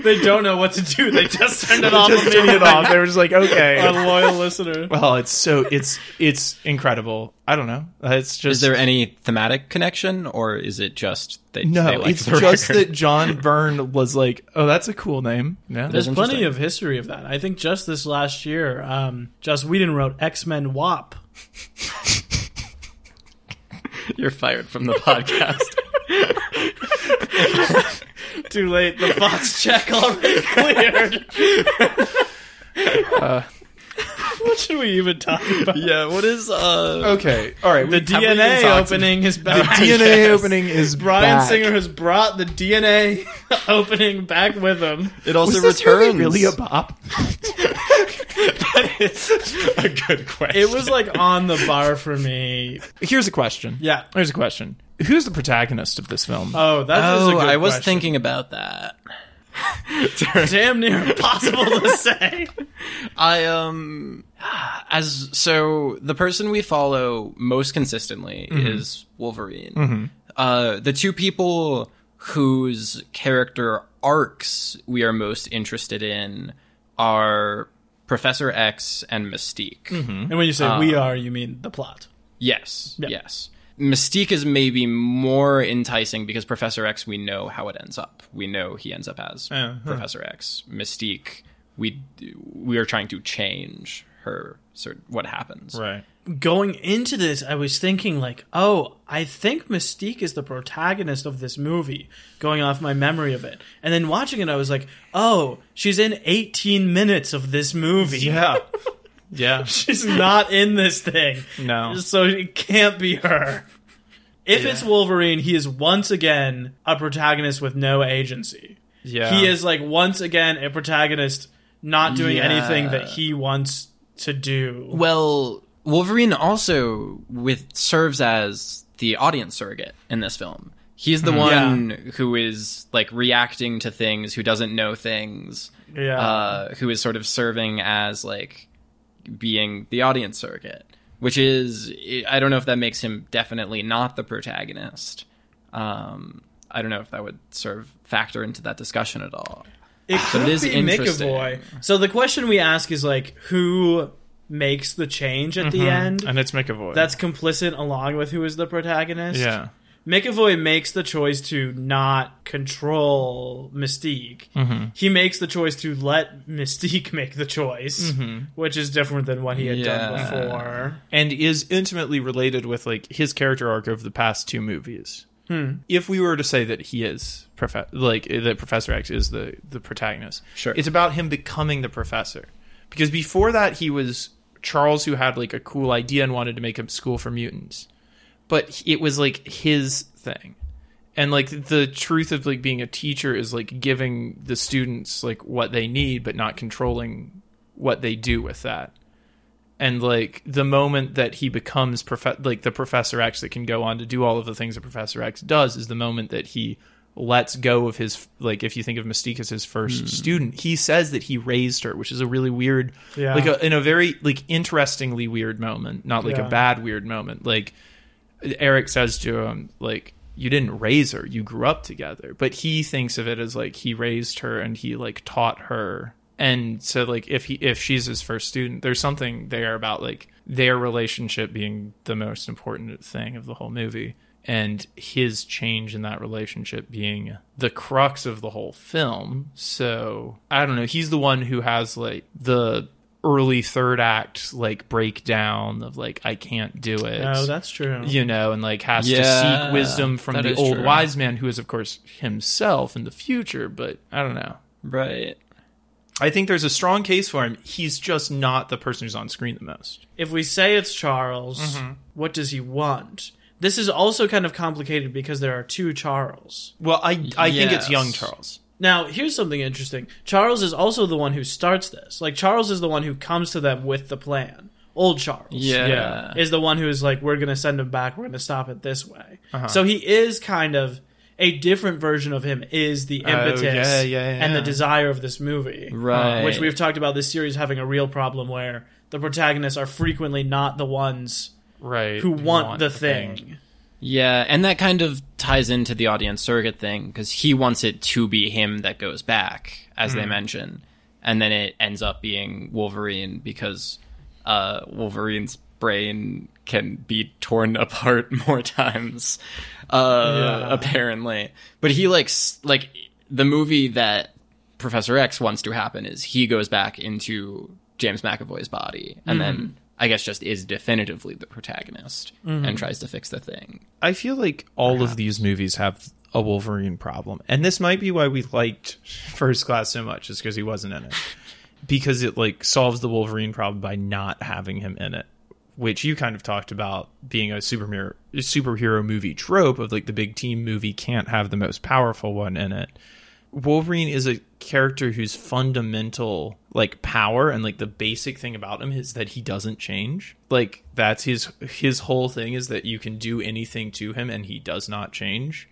they don't know what to do. They just turned it off just turned it off. They were just like, okay, A loyal listener. Well, it's so it's it's incredible. I don't know. It's just Is there any thematic connection, or is it just that no. They like it's the just record? that John Byrne was like, oh, that's a cool name. Yeah, There's plenty of history of that. I think just this last year, um, Joss Whedon wrote X Men WAP. You're fired from the podcast. Too late. The box check already cleared. Uh, what should we even talk about? yeah. What is uh? okay. All right. The we- have we even DNA talked- opening is back. The DNA Yes. opening is Bryan back. Singer has brought the DNA opening back with him. It also Was this movie returns. really a bop? that is a good question. It was like on the bar for me. Here's a question. Yeah. Here's a question. Who's the protagonist of this film? Oh, that is a Oh, good I was question. thinking about that. damn near impossible to say. I um as so the person we follow most consistently is Wolverine. Uh the two people whose character arcs we are most interested in are Professor X and Mystique. Mm-hmm. And when you say we um, are, you mean the plot. Yes, yes. Mystique is maybe more enticing because Professor X, we know how it ends up. We know he ends up as uh-huh. Professor X. Mystique, we we are trying to change her. Sort what happens? Right. Going into this, I was thinking like, oh, I think Mystique is the protagonist of this movie, going off my memory of it. And then watching it, I was like, oh, she's in 18 minutes of this movie. Yeah. yeah. She's not in this thing. No. So it can't be her. If it's Wolverine, he is once again a protagonist with no agency. Yeah. He is like once again a protagonist not doing Yeah. anything that he wants to do. Well, Wolverine also with serves as the audience surrogate in this film. He's the one who is like reacting to things, who doesn't know things, Yeah. uh, who is sort of serving as like being the audience surrogate, which is I don't know if that makes him definitely not the protagonist. Um, I don't know if that would serve factor into that discussion at all. It could it is be interesting. McAvoy. So the question we ask is like, who makes the change at the mm-hmm. end? And it's McAvoy. That's complicit along with who is the protagonist. yeah. McAvoy makes the choice to not control Mystique. Mm-hmm. He makes the choice to let Mystique make the choice, mm-hmm. which is different than what he had done before. and is intimately related with like his character arc of the past two movies. Hmm. If we were to say that he is prof- like uh, that Professor X is the the protagonist, Sure. it's about him becoming the professor. Because before that, he was Charles who had like a cool idea and wanted to make a school for mutants, but it was like his thing. And like the truth of like being a teacher is like giving the students like what they need, but not controlling what they do with that and like the moment that he becomes prof- like the professor x that can go on to do all of the things that professor x does is the moment that he lets go of his like if you think of mystique as his first hmm. student he says that he raised her which is a really weird Yeah. like a, in a very like interestingly weird moment not like Yeah. a bad weird moment. Like eric says to him like you didn't raise her you grew up together. But he thinks of it as like he raised her and he like taught her. And so like if he if she's his first student there's something there about like their relationship being the most important thing of the whole movie and his change in that relationship being the crux of the whole film so i don't know he's the one who has like the early third act like breakdown of like i can't do it Oh, that's true. you know, and like has to seek wisdom from the old true. wise man, who is of course himself in the future. But I don't know. Right. I think there's a strong case for him. He's just not the person who's on screen the most. If we say it's Charles, Mm-hmm. what does he want? This is also kind of complicated because there are two Charles. Well, I I think it's young Charles. Now, here's something interesting. Charles is also the one who starts this. Like, Charles is the one who comes to them with the plan. Old Charles. Yeah. Yeah. Is the one who is like, we're going to send him back. We're going to stop it this way. Uh-huh. So he is kind of a different version of him, is the impetus Oh, yeah, yeah, and the desire of this movie. Right. Which we've talked about this series having a real problem where the protagonists are frequently not the ones Right. who want, the thing. Yeah, and that kind of ties into the audience surrogate thing because he wants it to be him that goes back, as they mention, and then it ends up being Wolverine because uh, Wolverine's brain can be torn apart more times, uh, Yeah. apparently. But he likes like the movie that Professor X wants to happen is he goes back into James McAvoy's body and then I guess just is definitively the protagonist and mm-hmm. tries to fix the thing. I feel like all of these movies have a Wolverine problem, and this might be why we liked First Class so much, is because he wasn't in it, because it like solves the Wolverine problem by not having him in it, which you kind of talked about being a superhero superhero movie trope of like the big team movie can't have the most powerful one in it. Wolverine is a character whose fundamental like power and like the basic thing about him is that he doesn't change. Like that's his his whole thing is that you can do anything to him and he does not change.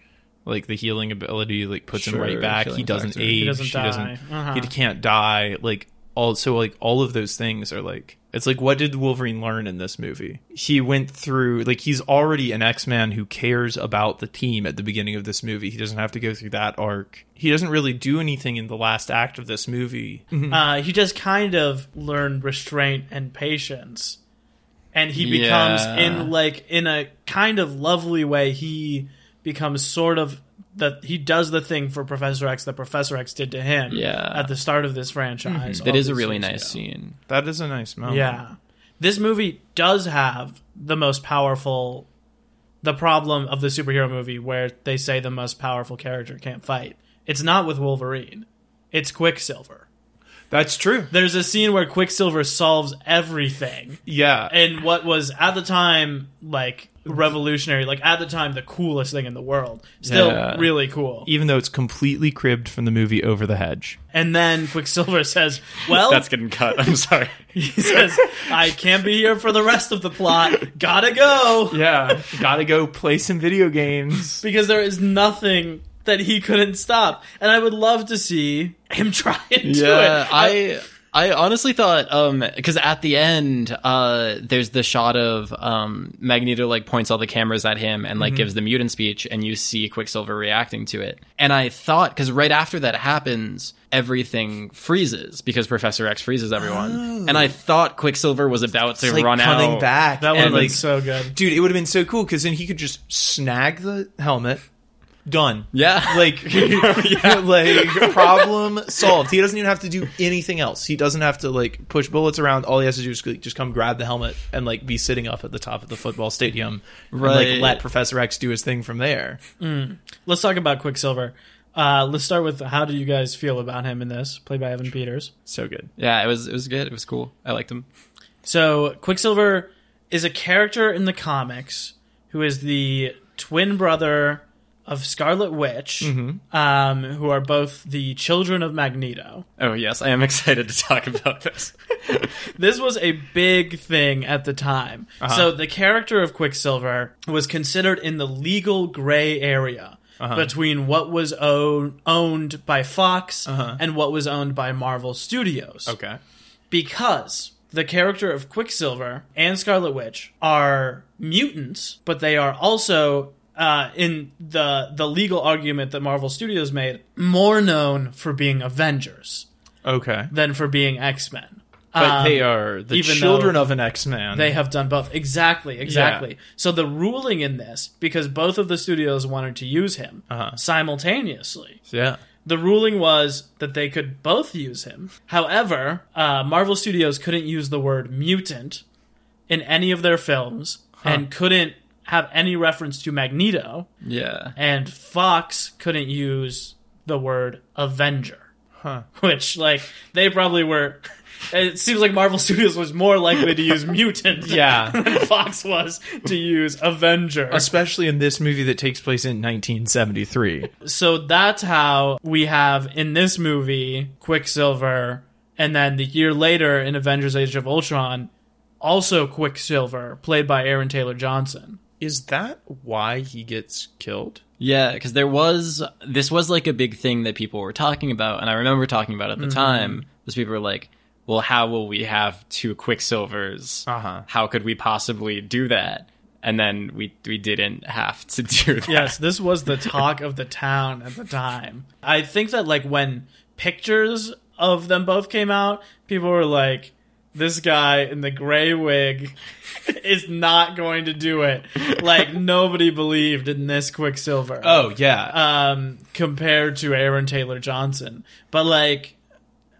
Like the healing ability like puts him right back. He doesn't factor. age. He doesn't he doesn't Uh-huh. he can't die. Like all so like all of those things are like it's like what did Wolverine learn in this movie? He went through like he's already an X-Man who cares about the team at the beginning of this movie. He doesn't have to go through that arc. He doesn't really do anything in the last act of this movie. Uh, he just kind of learned restraint and patience, and he becomes Yeah. in like in a kind of lovely way. He becomes sort of that he does the thing for Professor X that Professor X did to him. Yeah. at the start of this franchise. That all is a really nice ago. scene. That is a nice moment. Yeah. This movie does have the most powerful the problem of the superhero movie where they say the most powerful character can't fight. It's not with Wolverine. It's Quicksilver. That's true. There's a scene where Quicksilver solves everything Yeah. And what was at the time like revolutionary, like at the time the coolest thing in the world. Still Yeah. really cool. Even though it's completely cribbed from the movie Over the Hedge. And then Quicksilver says, "Well, That's getting cut. I'm sorry. he says, I can't be here for the rest of the plot. Gotta go." Yeah. Gotta go play some video games. because there is nothing that he couldn't stop. And I would love to see him try and do yeah, it. I I honestly thought um because at the end uh there's the shot of um Magneto like points all the cameras at him and like Mm-hmm. gives the mutant speech and you see Quicksilver reacting to it. And I thought because right after that happens everything freezes because Professor X freezes everyone. And I thought Quicksilver was about to It's like run coming out. back. that would have and been like, so good. dude, it would have been so cool because then he could just snag the helmet. Done. Yeah. Like, like problem solved. He doesn't even have to do anything else. He doesn't have to like push bullets around. All he has to do is like, just come grab the helmet and like be sitting up at the top of the football stadium, and, Right. like let Professor X do his thing from there. Let's talk about Quicksilver. Uh, let's start with how do you guys feel about him in this, played by Evan Peters. So good. yeah, it was it was good. It was cool. I liked him. So Quicksilver is a character in the comics who is the twin brother of Scarlet Witch, Mm-hmm. um, who are both the children of Magneto. Oh yes, I am excited to talk about this. this was a big thing at the time. So the character of Quicksilver was considered in the legal gray area between what was own, owned by Fox and what was owned by Marvel Studios. Okay. Because the character of Quicksilver and Scarlet Witch are mutants, but they are also uh, in the the legal argument that Marvel Studios made more known for being Avengers Okay. than for being X Men. But they are the even children though of an X Man. They have done both. Exactly, exactly. So the ruling in this, because both of the studios wanted to use him Uh-huh. simultaneously, Yeah. the ruling was that they could both use him. However, uh, Marvel Studios couldn't use the word mutant in any of their films and couldn't have any reference to Magneto, Yeah. and Fox couldn't use the word Avenger. Huh. Which, like, they probably were. It seems like Marvel Studios was more likely to use mutant Yeah. than Fox was to use Avenger. Especially in this movie that takes place in 1973. So that's how we have in this movie Quicksilver, and then the year later in Avengers: Age of Ultron, also Quicksilver, played by Aaron Taylor Johnson. Is that why he gets killed? Yeah, because there was this was like a big thing that people were talking about, and I remember talking about at Mm-hmm. the time. Was people were like, "Well, how will we have two Quicksilvers? Uh-huh. How could we possibly do that?" And then we we didn't have to do that. Yes, this was the talk of the town at the time. I think that like when pictures of them both came out, people were like, "This guy in the gray wig is not going to do it." Like nobody believed in this Quicksilver. Oh yeah. um, compared to Aaron Taylor Johnson. But like,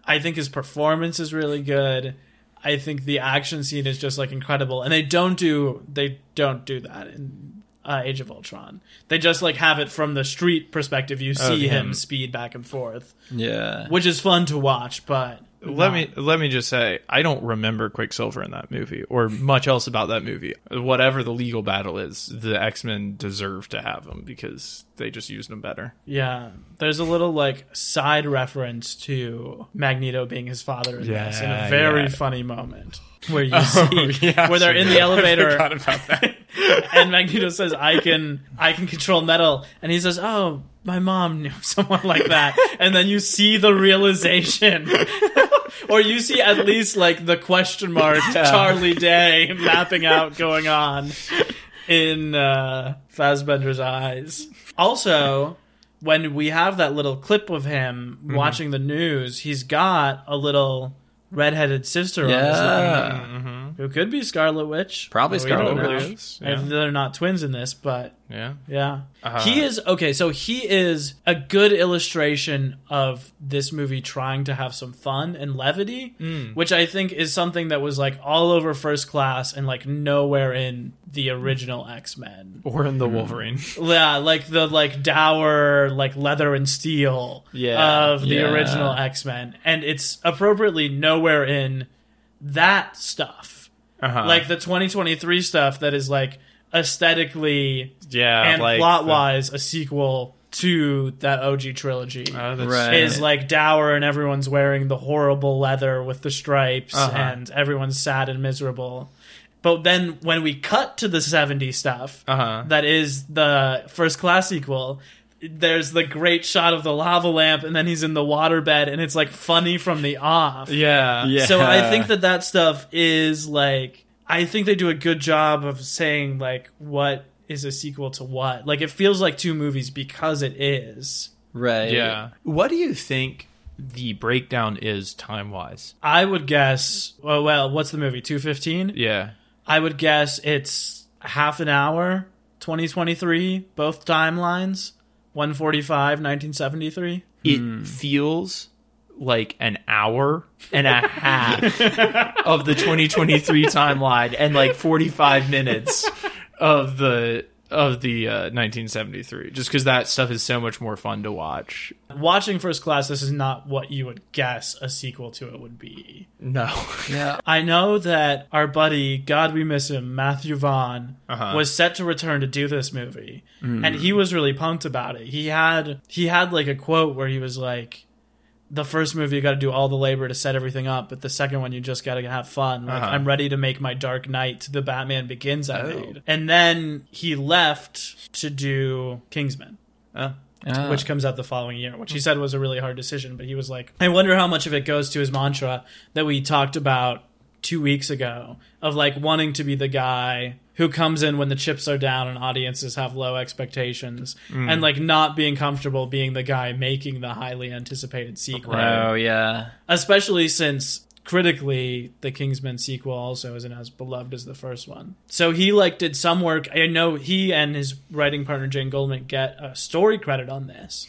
I think his performance is really good. I think the action scene is just like incredible, and they don't do they don't do that in uh, Age of Ultron. They just like have it from the street perspective. You see Of him him. speed back and forth, yeah. which is fun to watch. But let me let me just say I don't remember Quicksilver in that movie or much else about that movie. Whatever the legal battle is, the X Men deserve to have him because they just used him better. Yeah, there's a little like side reference to Magneto being his father in this in a very yeah. funny moment where you oh, see yeah. where they're in the elevator Forgot about that. and Magneto says, "I can, I can control metal," and he says, "Oh, my mom knew someone like that," and then you see the realization, or you see at least like the question mark Charlie Day mapping out going on in uh, Fassbender's eyes. Also, when we have that little clip of him Mm-hmm. watching the news, he's got a little redheaded sister on his Yeah. Who could be Scarlet Witch. Probably We don't Scarlet know. Witch. Is, And. They're not twins in this, but yeah. yeah. Uh-huh. He is okay, so he is a good illustration of this movie trying to have some fun and levity, Hmm. which I think is something that was like all over first class and like nowhere in the original X-Men. Or in the Wolverine. Yeah, like the like dour like leather and steel Yeah. of the Yeah. original X-Men and it's appropriately nowhere in that stuff. Uh-huh. Like the 2023 stuff that is like aesthetically yeah, and like plot the- wise a sequel to that OG trilogy. Oh, that's Right. is like dour and everyone's wearing the horrible leather with the stripes Uh-huh. and everyone's sad and miserable. But then when we cut to the 70s stuff, Uh-huh. that is the first class sequel, there's the great shot of the lava lamp and then he's in the waterbed and it's like funny from the off. Yeah. Yeah. So I think that that stuff is like I think they do a good job of saying like what is a sequel to what. Like it feels like two movies because it is. Right. Yeah. What do you think the breakdown is time wise? I would guess well, well what's the movie 215? Yeah. I would guess it's half an hour 2023 both timelines 145 1973. It hmm. feels like an hour and a half of the 2023 timeline and like 45 minutes of the of the uh, 1973 just because that stuff is so much more fun to watch Watching First Class this is not what you would guess a sequel to it would be. no Yeah. I know that our buddy, God we miss him, Matthew Vaughn, Uh-huh. was set to return to do this movie, and he was really pumped about it. He had he had like a quote where he was like, "The first movie you got to do all the labor to set everything up, but the second one you just got to have fun. Like Uh-huh. I'm ready to make my Dark Knight, the Batman Begins I Oh. made." And then he left to do Kingsman Oh. Ah. which comes out the following year, which he said was a really hard decision. But he was like, I wonder how much of it goes to his mantra that we talked about two weeks ago of like wanting to be the guy who comes in when the chips are down and audiences have low expectations and like not being comfortable being the guy making the highly anticipated sequel. Oh yeah. Especially since critically the Kingsman sequel also isn't as beloved as the first one. So he like did some work. I know he and his writing partner Jane Goldman get a story credit on this.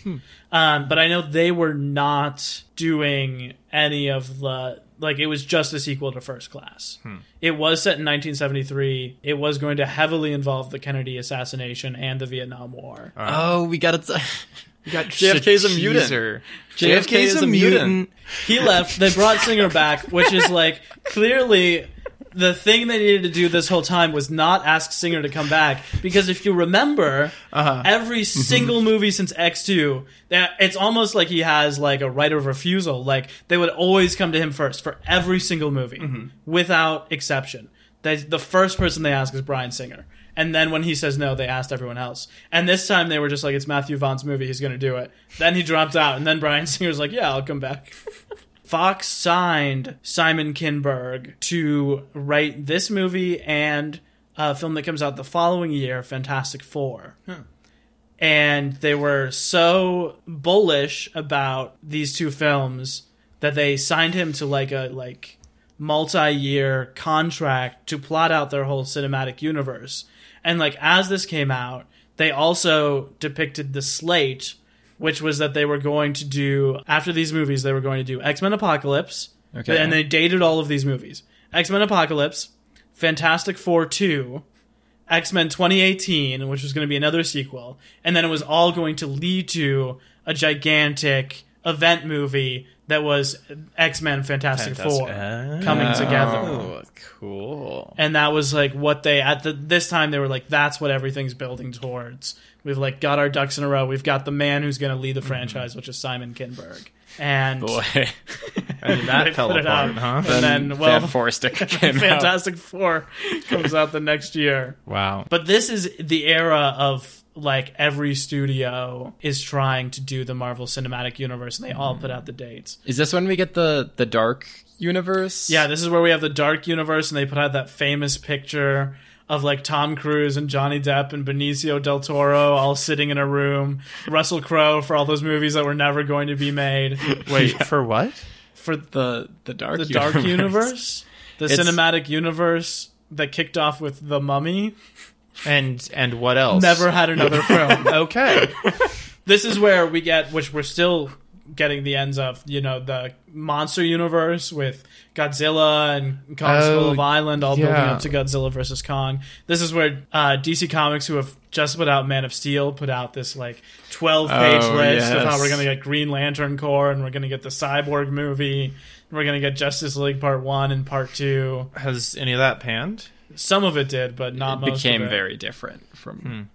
Um, but I know they were not doing any of the like it was just a sequel to First Class. Hmm. It was set in 1973. It was going to heavily involve the Kennedy assassination and the Vietnam War. Uh-huh. Oh, we got it. you got JFK's a mutant. teaser. JFK is a mutant. He left. They brought Singer back, which is like clearly the thing they needed to do this whole time was not ask Singer to come back because if you remember, Uh-huh. every single movie since X two, it's almost like he has like a right of refusal. Like they would always come to him first for every single movie, without exception. They, the first person they ask is Bryan Singer. And then when he says no, they asked everyone else. And this time they were just like, it's Matthew Vaughn's movie, he's going to do it. Then he dropped out, and then Bryan Singer's like, yeah, I'll come back. Fox signed Simon Kinberg to write this movie and a film that comes out the following year, Fantastic Four. And they were so bullish about these two films that they signed him to like a like multi-year contract to plot out their whole cinematic universe. And like as this came out, they also depicted the slate which was that they were going to do after these movies they were going to do X-Men Apocalypse. Okay. And they dated all of these movies. X-Men Apocalypse, Fantastic Four 2, X-Men 2018, which was going to be another sequel, and then it was all going to lead to a gigantic event movie that was X Men Fantastic, Fantastic- Four Ah. coming together. Oh, cool. And that was like what they at the this time they were like that's what everything's building towards. We've like got our ducks in a row. We've got the man who's going to lead the mm-hmm. franchise, which is Simon Kinberg. And Boy, And They that fell apart, out. huh? And then, well, Fan Four Stick out. Fantastic Four comes out the next year. Wow. But this is the era of like every studio is trying to do the Marvel Cinematic Universe, and they all put mm-hmm. out the dates. Is this when we get the the dark universe? Yeah, this is where we have the Dark Universe, and they put out that famous picture of like Tom Cruise and Johnny Depp and Benicio del Toro all sitting in a room. Russell Crowe for all those movies that were never going to be made. Wait, for what? For the the dark the Dark Universe, the It's- cinematic universe that kicked off with The Mummy, And and what else? never had another film. Okay. this is where we get, which we're still getting the ends of, you know, the monster universe with Godzilla and Kong Skull Oh, of Island all building up to Godzilla versus Kong. This is where uh, DC Comics, who have just put out Man of Steel, put out this like 12 page Oh, list of how we're going to get Green Lantern Corps and we're going to get the Cyborg movie. and We're going to get Justice League Part 1 and Part 2. Has any of that panned? Some of it did, but not It most became of it. very different from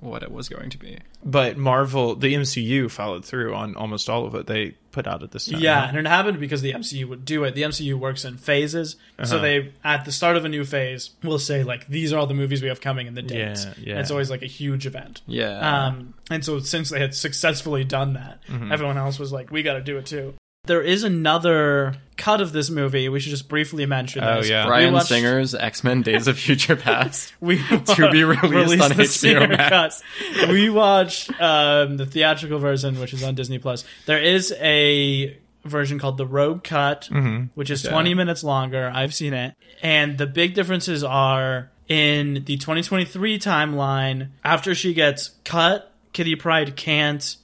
what it was going to be. But Marvel, the MCU followed through on almost all of it they put out at this time. Yeah, huh? and it happened because the MCU would do it. The MCU works in phases, so Uh-huh. they at the start of a new phase will say like these are all the movies we have coming in the dates. Yeah, yeah. And it's always like a huge event. Yeah. Um, and so since they had successfully done that, Mm-hmm. everyone else was like, we got to do it too. There is another cut of this movie. We should just briefly mention. Oh, this. yeah. Bryan watched- Singer's X Men: Days of Future Past. we To be released on the HBO Singer Max. cut. We watched um, the theatrical version, which is on Disney Plus. There is a version called the Rogue Cut, which is Okay. 20 minutes longer. I've seen it, and the big differences are in the 2023 timeline. After she gets cut, Kitty Pryde can't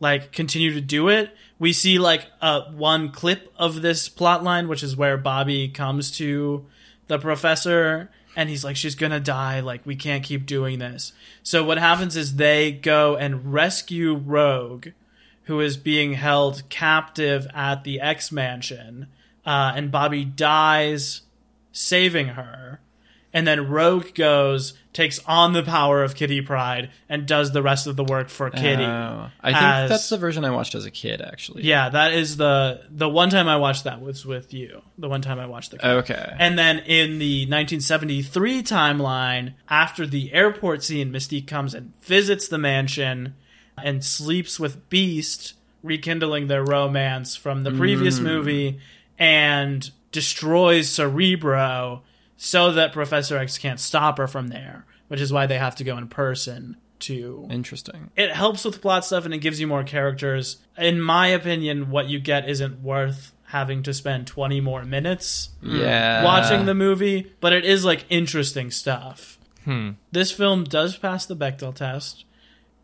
like continue to do it. We see like uh, one clip of this plot line, which is where Bobby comes to the professor and he's like, she's gonna die. Like, we can't keep doing this. So what happens is they go and rescue Rogue, who is being held captive at the X Mansion, uh, and Bobby dies saving her. And then Rogue goes, takes on the power of Kitty Pryde, and does the rest of the work for Kitty. Oh. I think as- that's the version I watched as a kid, actually. Yeah, that is the the one time I watched that was with you. The one time I watched the. Okay. And then in the 1973 timeline, after the airport scene, Mystique comes and visits the mansion and sleeps with Beast, rekindling their romance from the previous mm. movie, and destroys Cerebro so that Professor X can't stop her from there, which is why they have to go in person to Interesting. it helps with plot stuff and it gives you more characters. In my opinion, what you get isn't worth having to spend 20 more minutes Yeah. watching the movie, but it is like interesting stuff. Hmm. This film does pass the Bechdel test.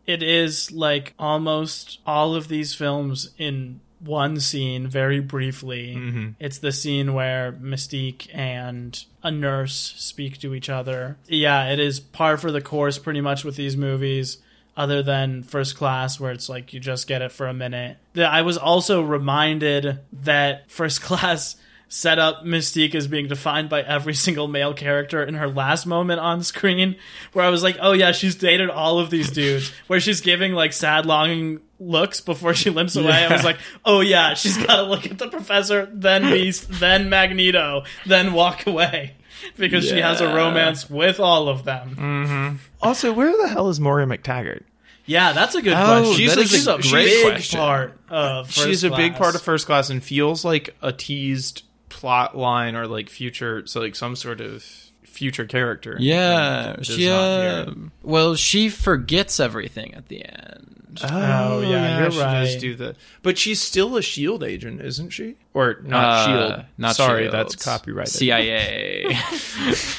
It is like almost all of these films in one scene, very briefly. Mm-hmm. It's the scene where Mystique and a nurse speak to each other. Yeah, it is par for the course pretty much with these movies, other than First Class, where it's like you just get it for a minute. I was also reminded that First Class set up Mystique as being defined by every single male character in her last moment on screen, where I was like, oh yeah, she's dated all of these dudes, where she's giving like sad, longing looks before she limps away. I was like, oh yeah, she's got to look at the professor, then Beast, then Magneto, then walk away. Because she has a romance with all of them. Mm-hmm. Also, where the hell is Moira McTaggart? Yeah, that's a good Oh, question. She's like is a a great big question. part of First She's a big part of First Class and feels like a teased plot line or like future, so like some sort of future character. Yeah. Does She, uh, well, she forgets everything at the end. Oh, yeah, you're she right. Does do the, but she's still a Shield agent, isn't she? Or not Uh, Shield? Not sorry, Shield. that's copyrighted. CIA.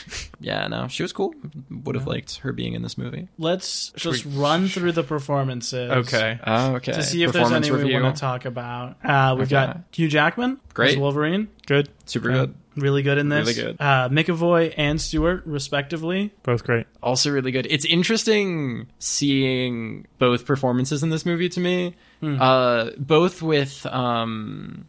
yeah, no, she was cool. Would have liked her being in this movie. Let's just we- run through the performances. Okay. Oh, okay. To see if there's any we want to talk about. Uh, we've Okay. got Hugh Jackman Great. Wolverine. Good. Super good. Really good in this. Really good. Uh, McAvoy and Stewart, respectively. Both great. also really good. It's interesting seeing both performances in this movie to me. Uh, both with um,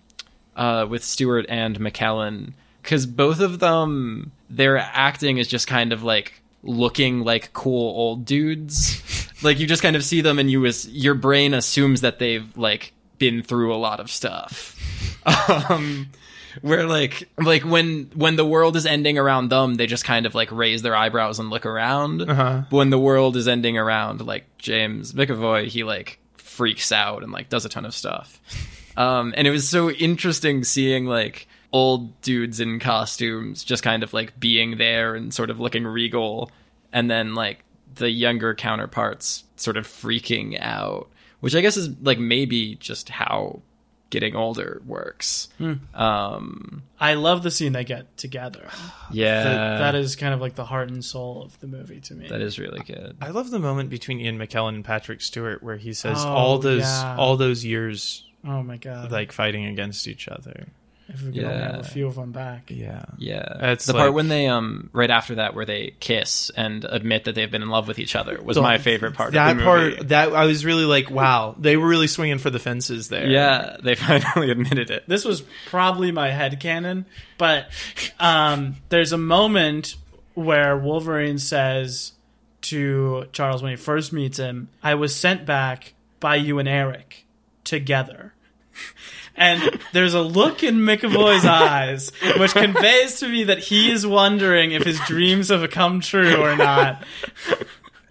uh, with Stewart and McKellen, because both of them, their acting is just kind of like looking like cool old dudes. like you just kind of see them, and you as your brain assumes that they've like been through a lot of stuff. um, where like like when when the world is ending around them they just kind of like raise their eyebrows and look around Uh-huh. when the world is ending around like james mcavoy he like freaks out and like does a ton of stuff um and it was so interesting seeing like old dudes in costumes just kind of like being there and sort of looking regal and then like the younger counterparts sort of freaking out which i guess is like maybe just how getting older works um I love the scene they get together. yeah That- that is kind of like the heart and soul of the movie to me. that is really good I love the moment between Ian McKellen and Patrick Stewart where he says Oh, all those yeah. all those years oh my god! like fighting against each other. If we could only have Yeah. a few of them back. Yeah. Yeah, It's the part when they um right after that where they kiss and admit that they've been in love with each other was my favorite part. That of the movie. part that I was really like, wow, they were really swinging for the fences there. yeah, they finally admitted it. This was probably my head canon, but um, there's a moment where Wolverine says to Charles when he first meets him, "I was sent back by you and Eric together." And there's a look in McAvoy's eyes which conveys to me that he is wondering if his dreams have come true or not.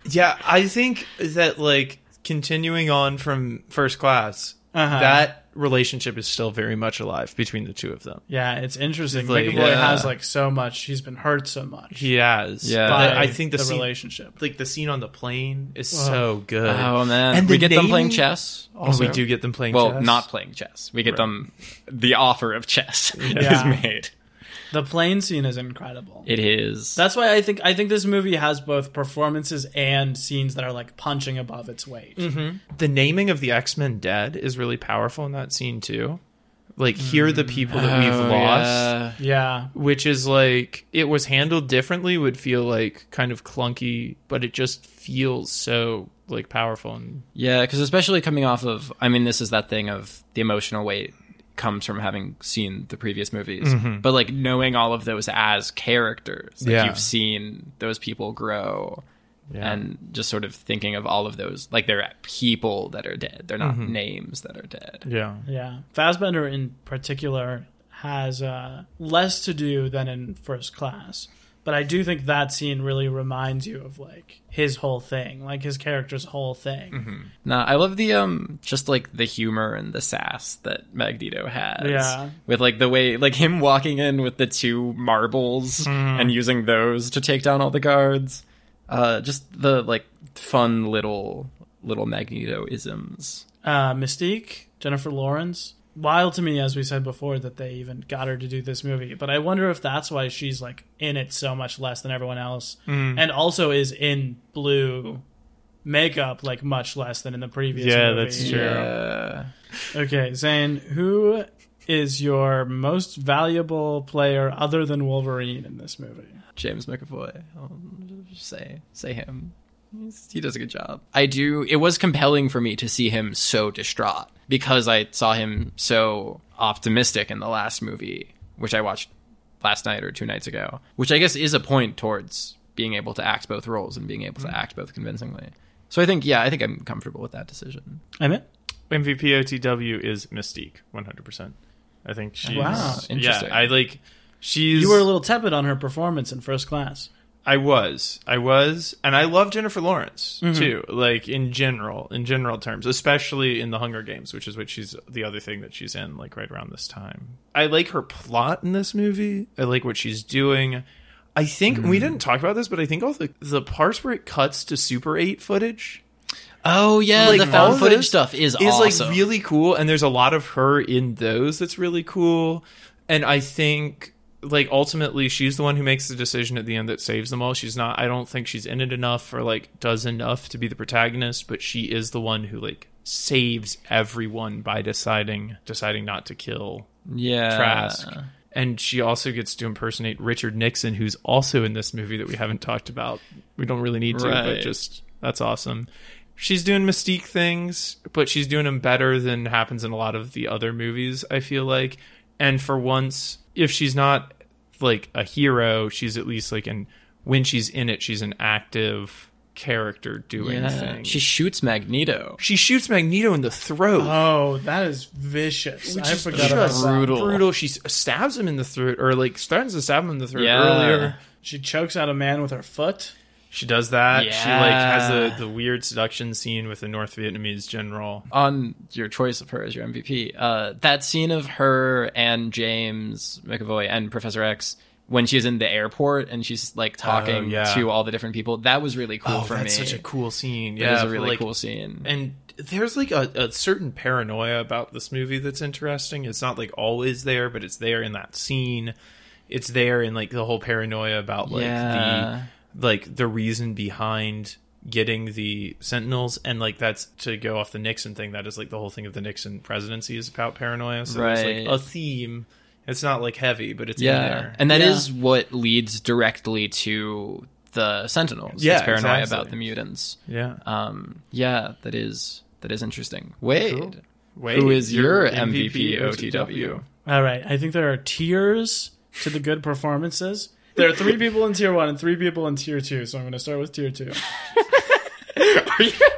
Yeah, I think that like continuing on from first class, Uh-huh. that relationship is still very much alive between the two of them. Yeah, it's interesting. Like, Boy yeah. has like so much. He's been hurt so much. He has. Yeah. by I think the, the scene, relationship. like the scene on the plane is so good. Oh man, And we the get them playing chess. Oh, Also. we do get them playing chess. Well, chess. not playing chess. We get them the offer of chess Yeah. is made. The plane scene is incredible. It is. That's why I think I think this movie has both performances and scenes that are like punching above its weight. Mm-hmm. the naming of the X Men dead is really powerful in that scene too. Like here are the mm. people that we've Oh, lost. yeah. Yeah, which is like it was handled differently would feel like kind of clunky but it just feels so like powerful and Yeah, because especially coming off of, I mean, this is that thing of the emotional weight comes from having seen the previous movies, but like knowing all of those as characters, like Yeah. you've seen those people grow, and just sort of thinking of all of those, like they're people that are dead, they're not names that are dead. yeah. Yeah. Fassbender in particular has uh, less to do than in First Class, but I do think that scene really reminds you of like his whole thing, like his character's whole thing. Nah, I love the um, just like the humor and the sass that Magneto has. Yeah. with like the way, like him walking in with the two marbles and using those to take down all the guards. Uh, just the like fun little little Magneto isms. uh, Mystique, Jennifer Lawrence. Wild to me, as we said before, that they even got her to do this movie. But I wonder if that's why she's like in it so much less than everyone else, mm. and also is in blue makeup like much less than in the previous. Yeah, movie. that's true. Yeah. Okay, Zane, who is your most valuable player other than Wolverine in this movie? James McAvoy. I'll just say say him. He's, he does a good job. I do. It was compelling for me to see him so distraught because I saw him so optimistic in the last movie, which I watched last night or two nights ago. Which I guess is a point towards being able to act both roles and being able to mm. act both convincingly. So I think, yeah, I think I'm comfortable with that decision. Emmett? mvp otw is mystique 100% i think she's Wow, interesting. yeah i like she's You were a little tepid on her performance in First Class. I was. I was. And I love Jennifer Lawrence mm-hmm. too. Like in general, in general terms, especially in the Hunger Games, which is what she's the other thing that she's in like right around this time. I like her plot in this movie. I like what she's doing. I think we mm-hmm. didn't talk about this, but I think all the the parts where it cuts to Super 8 footage Oh yeah, Like, the found footage stuff is, is awesome. like really cool and there's a lot of her in those that's really cool and i think like ultimately she's the one who makes the decision at the end that saves them all she's not i don't think she's in it enough or like does enough to be the protagonist but she is the one who like saves everyone by deciding deciding not to kill yeah. Trask. and she also gets to impersonate Richard Nixon, who's also in this movie that we haven't talked about. We don't really need to, but just that's awesome. She's doing mystique things, but she's doing them better than happens in a lot of the other movies. I feel like, and for once, if she's not like a hero, she's at least like an when she's in it, she's an active character doing Yeah. things. She shoots Magneto. she shoots Magneto in the throat. Oh, that is vicious. I Just forgot about just that. brutal. brutal. She stabs him in the throat, or like starts to stab him in the throat Yeah. earlier. She chokes out a man with her foot. She does that. She like has the the weird seduction scene with the North Vietnamese general. on your choice of her as your MVP. Uh, that scene of her and James McAvoy and Professor X when she's in the airport and she's like talking Oh, yeah. to all the different people. That was really cool oh, for that's me. such a cool scene. Yeah, It Yeah, was a really like- cool scene. And there's like a, a certain paranoia about this movie that's interesting. It's not like always there, but it's there in that scene. It's there in like the whole paranoia about like Yeah. the like the reason behind getting the sentinels and like that's to go off the Nixon thing that is like the whole thing of the Nixon presidency is about paranoia so there's Right. like a theme it's not like heavy but it's in yeah, there and that Yeah. is what leads directly to the Sentinels. Yeah, it's paranoia exactly. about the mutants. yeah Um, yeah, that is that is interesting. Wade, Cool. Wait, who is your MVP MVP OTW? All right. I think there are tiers to the good performances. There are three people in tier one and three people in tier two. So I'm going to start with tier two.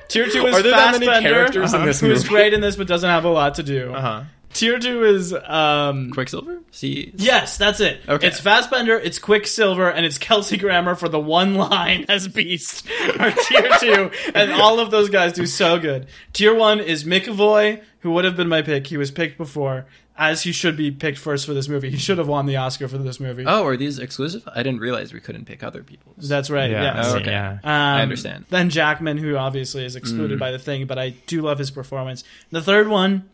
tier two is Are there that many characters in this who's movie? great in this but doesn't have a lot to do. uh-huh Tier two is um, Quicksilver. See, Yes, that's it. Okay. It's Fassbender, it's Quicksilver, and it's Kelsey Grammer for the one line as Beast. Or tier two, and all of those guys do so good. Tier one is McAvoy, who would have been my pick. He was picked before, as he should be picked first for this movie. He should have won the Oscar for this movie. Oh, are these exclusive? I didn't realize we couldn't pick other people's. That's right. yeah yes. Oh, okay. yeah Um, I understand. Then Jackman, who obviously is excluded Mm. by the thing, but I do love his performance. The third one,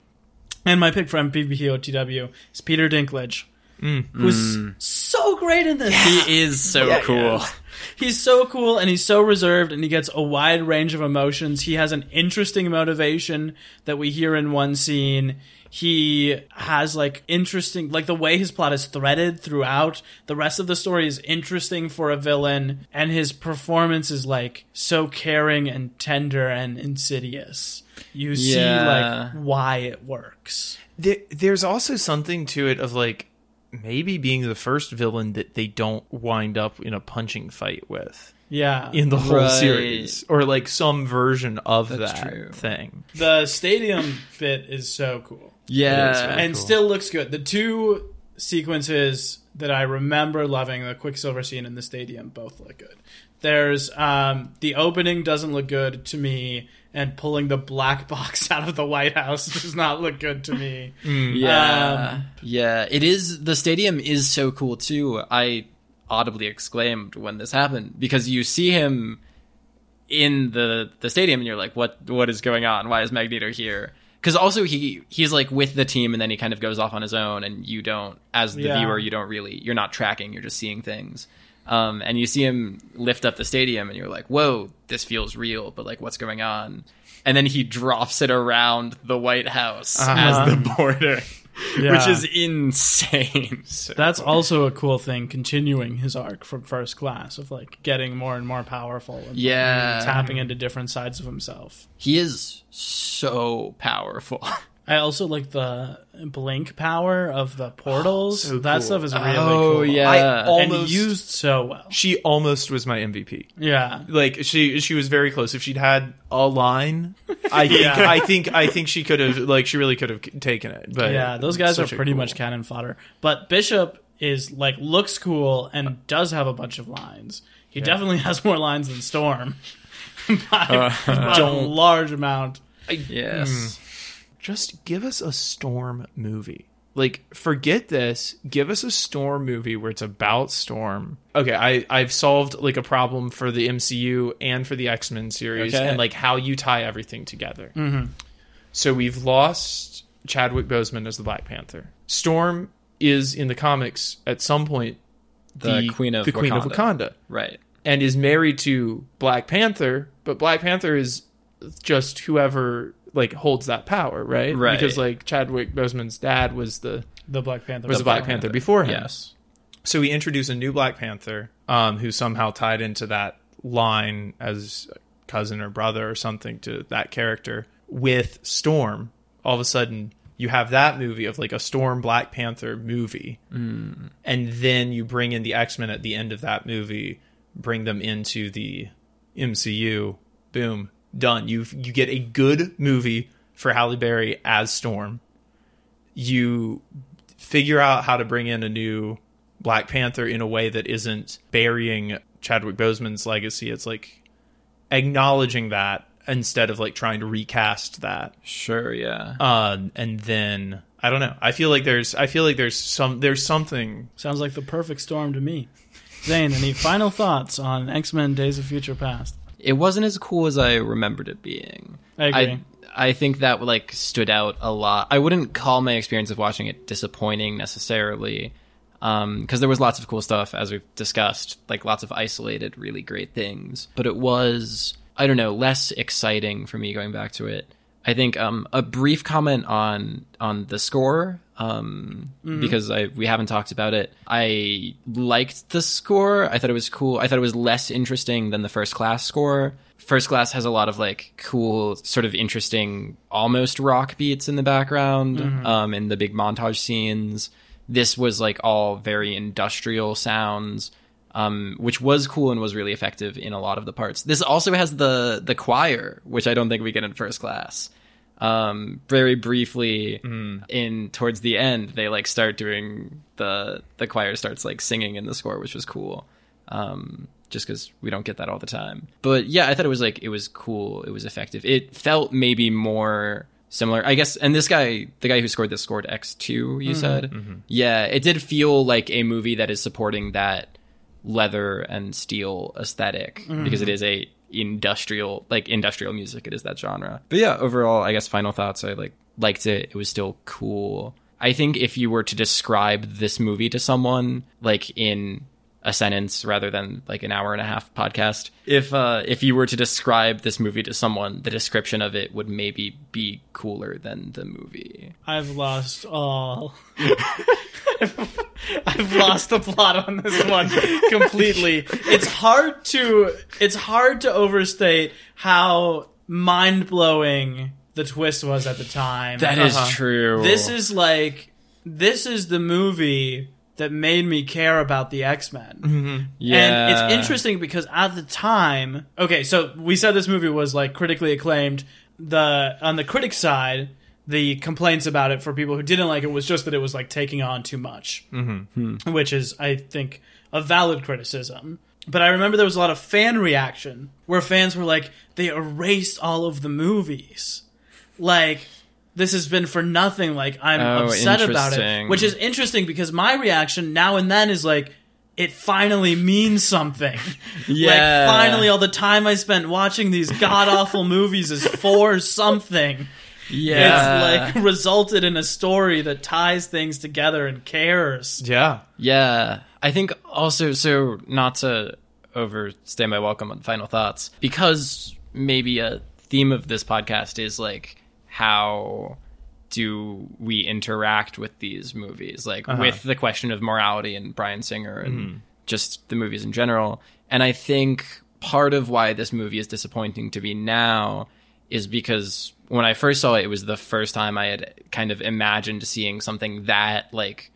and my pick from PBPOTW, is Peter Dinklage, Mm. who's so great in this. He is so cool. He's so cool and he's so reserved and he gets a wide range of emotions. He has an interesting motivation that we hear in one scene. He has like interesting, like the way his plot is threaded throughout. The rest of the story is interesting for a villain and his performance is like so caring and tender and insidious. You see like why it works. there, there's also something to it of like maybe being the first villain that they don't wind up in a punching fight with Yeah. in the whole Right. series or like some version of That's that true. thing the stadium bit is so cool. Yeah, It is very and cool. still looks good. The two sequences that I remember loving, the Quicksilver scene in the stadium, both look good. There's um, the opening doesn't look good to me, and pulling the black box out of the White House does not look good to me. Yeah. Um, yeah. It is the stadium is so cool too. I audibly exclaimed when this happened because you see him in the the stadium and you're like what what is going on? Why is Magneto here? Cuz also he he's like with the team and then he kind of goes off on his own and you don't as the Yeah. viewer you don't really you're not tracking, you're just seeing things. Um, and you see him lift up the stadium and you're like, "Whoa, this feels real." But like what's going on? And then he drops it around the White House Uh-huh. as the border which is insane. That's also a cool thing, continuing his arc from First Class of like getting more and more powerful and Yeah. tapping into different sides of himself. He is so powerful. I also like the blink power of the portals. so that cool. stuff is really Oh, cool. yeah. I and used so well. she almost was my mvp Yeah, like she she was very close if she'd had a line i think Yeah. i think i think she could have like she really could have taken it but yeah, those guys are pretty cool- much cannon fodder. But Bishop is like looks cool and does have a bunch of lines. He definitely has more lines than Storm by, by a Don't- large amount. yes. Hmm. Just give us a storm movie. Like, forget this. Give us a storm movie where it's about storm. Okay, I I've solved like a problem for the MCU and for the X Men series, Okay. and like how you tie everything together. Mm-hmm. So we've lost Chadwick Boseman as the Black Panther. Storm is in the comics at some point The Queen of the Queen of Wakanda. Wakanda Right. and is married to Black Panther, but Black Panther is just whoever like holds that power, right? Right. Because like Chadwick Boseman's dad was the the Black Panther. was the Black Panther before him. Yes. So we introduce a new Black Panther, um, who somehow tied into that line as cousin or brother or something to that character with Storm. All of a sudden, you have that movie of like a Storm Black Panther movie, and then you bring in the X Men at the end of that movie, bring them into the MCU. Boom, done. You you get a good movie for Halle Berry as Storm. You figure out how to bring in a new Black Panther in a way that isn't burying Chadwick Boseman's legacy. It's like acknowledging that instead of like trying to recast that. Sure. Yeah. Um, and then I don't know. I feel like there's I feel like there's some there's something. Sounds like the perfect storm to me. Zane, any final thoughts on X Men: Days of Future Past? It wasn't as cool as I remembered it being. I agree. I, I think that like stood out a lot. I wouldn't call my experience of watching it disappointing necessarily, because there was lots of cool stuff as we've discussed, like lots of isolated, really great things. But it was, I don't know, less exciting for me going back to it. I think um, a brief comment on on the score um, because I we haven't talked about it. I liked the score. I thought it was cool. I thought it was less interesting than the first class score. First class has a lot of like cool, sort of interesting, almost rock beats in the background, um, in the big montage scenes. This was like all very industrial sounds um, which was cool and was really effective in a lot of the parts. This also has the the choir, which I don't think we get in first class. Um, very briefly, in towards the end, they like start doing the the choir starts like singing in the score, which was cool. Um, just because we don't get that all the time. But yeah, I thought it was like it was cool. It was effective. It felt maybe more similar, I guess. And this guy, the guy who scored this, scored X two. You said, yeah, it did feel like a movie that is supporting that leather and steel aesthetic because it is a industrial like industrial music it is that genre. But yeah overall i guess final thoughts i like liked it. It was still cool. I think if you were to describe this movie to someone like in a sentence rather than like an hour and a half podcast if uh if you were to describe this movie to someone the description of it would maybe be cooler than the movie I've lost all. I've lost the plot on this one completely. It's hard to it's hard to overstate how mind blowing the twist was at the time. That is Uh-huh. true This is like this is the movie that made me care about the X Men. yeah And it's interesting because at the time, okay, so we said this movie was like critically acclaimed. The on the critic side, the complaints about it for people who didn't like it was just that it was like taking on too much, mm-hmm. which is, I think, a valid criticism. But I remember there was a lot of fan reaction where fans were like, they erased all of the movies, like. This has been for nothing. Like I'm Oh, upset about it, which is interesting because my reaction now and then is like, it finally means something. Yeah. Like finally all the time I spent watching these god awful movies is for something. yeah It's like resulted in a story that ties things together and cares. Yeah. Yeah, I think also so not to overstay my welcome on final thoughts because maybe a theme of this podcast is like how do we interact with these movies? Like uh-huh. with the question of morality and Bryan Singer and mm-hmm. just the movies in general. And I think part of why this movie is disappointing to me now is because when I first saw it, it was the first time I had kind of imagined seeing something that like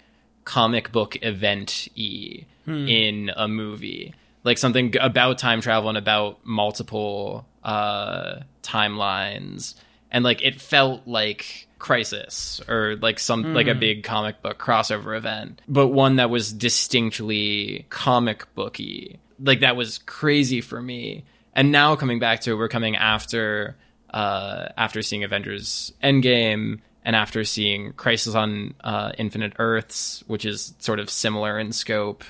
comic book event y hmm. in a movie. Like something about time travel and about multiple uh, timelines. And like it felt like Crisis or like some like a big comic book crossover event, but one that was distinctly comic booky. Like that was crazy for me. And now coming back to it, we're coming after uh, after seeing Avengers Endgame and after seeing Crisis on uh, Infinite Earths, which is sort of similar in scope.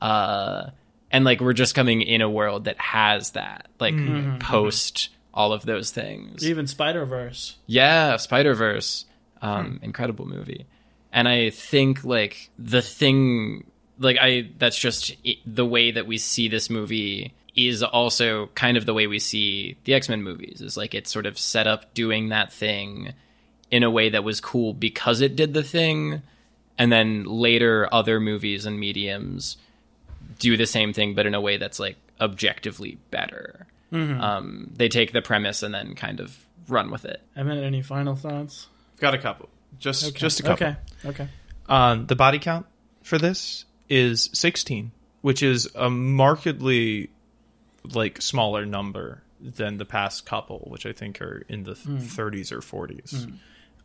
Uh, and like we're just coming in a world that has that, like post all of those things. Even Spider Verse. Yeah, Spider Verse, um, incredible movie, and I think like the thing, like I, that's just it, the way that we see this movie is also kind of the way we see the X Men movies. Is like it's sort of set up doing that thing in a way that was cool because it did the thing, and then later other movies and mediums do the same thing, but in a way that's like objectively better. Um, they take the premise and then kind of run with it. Emmett, any final thoughts? I've got a couple. Just Okay. just a couple. Okay. Okay. Um, the body count for this is 16, which is a markedly like smaller number than the past couple, which I think are in the 30s or 40s.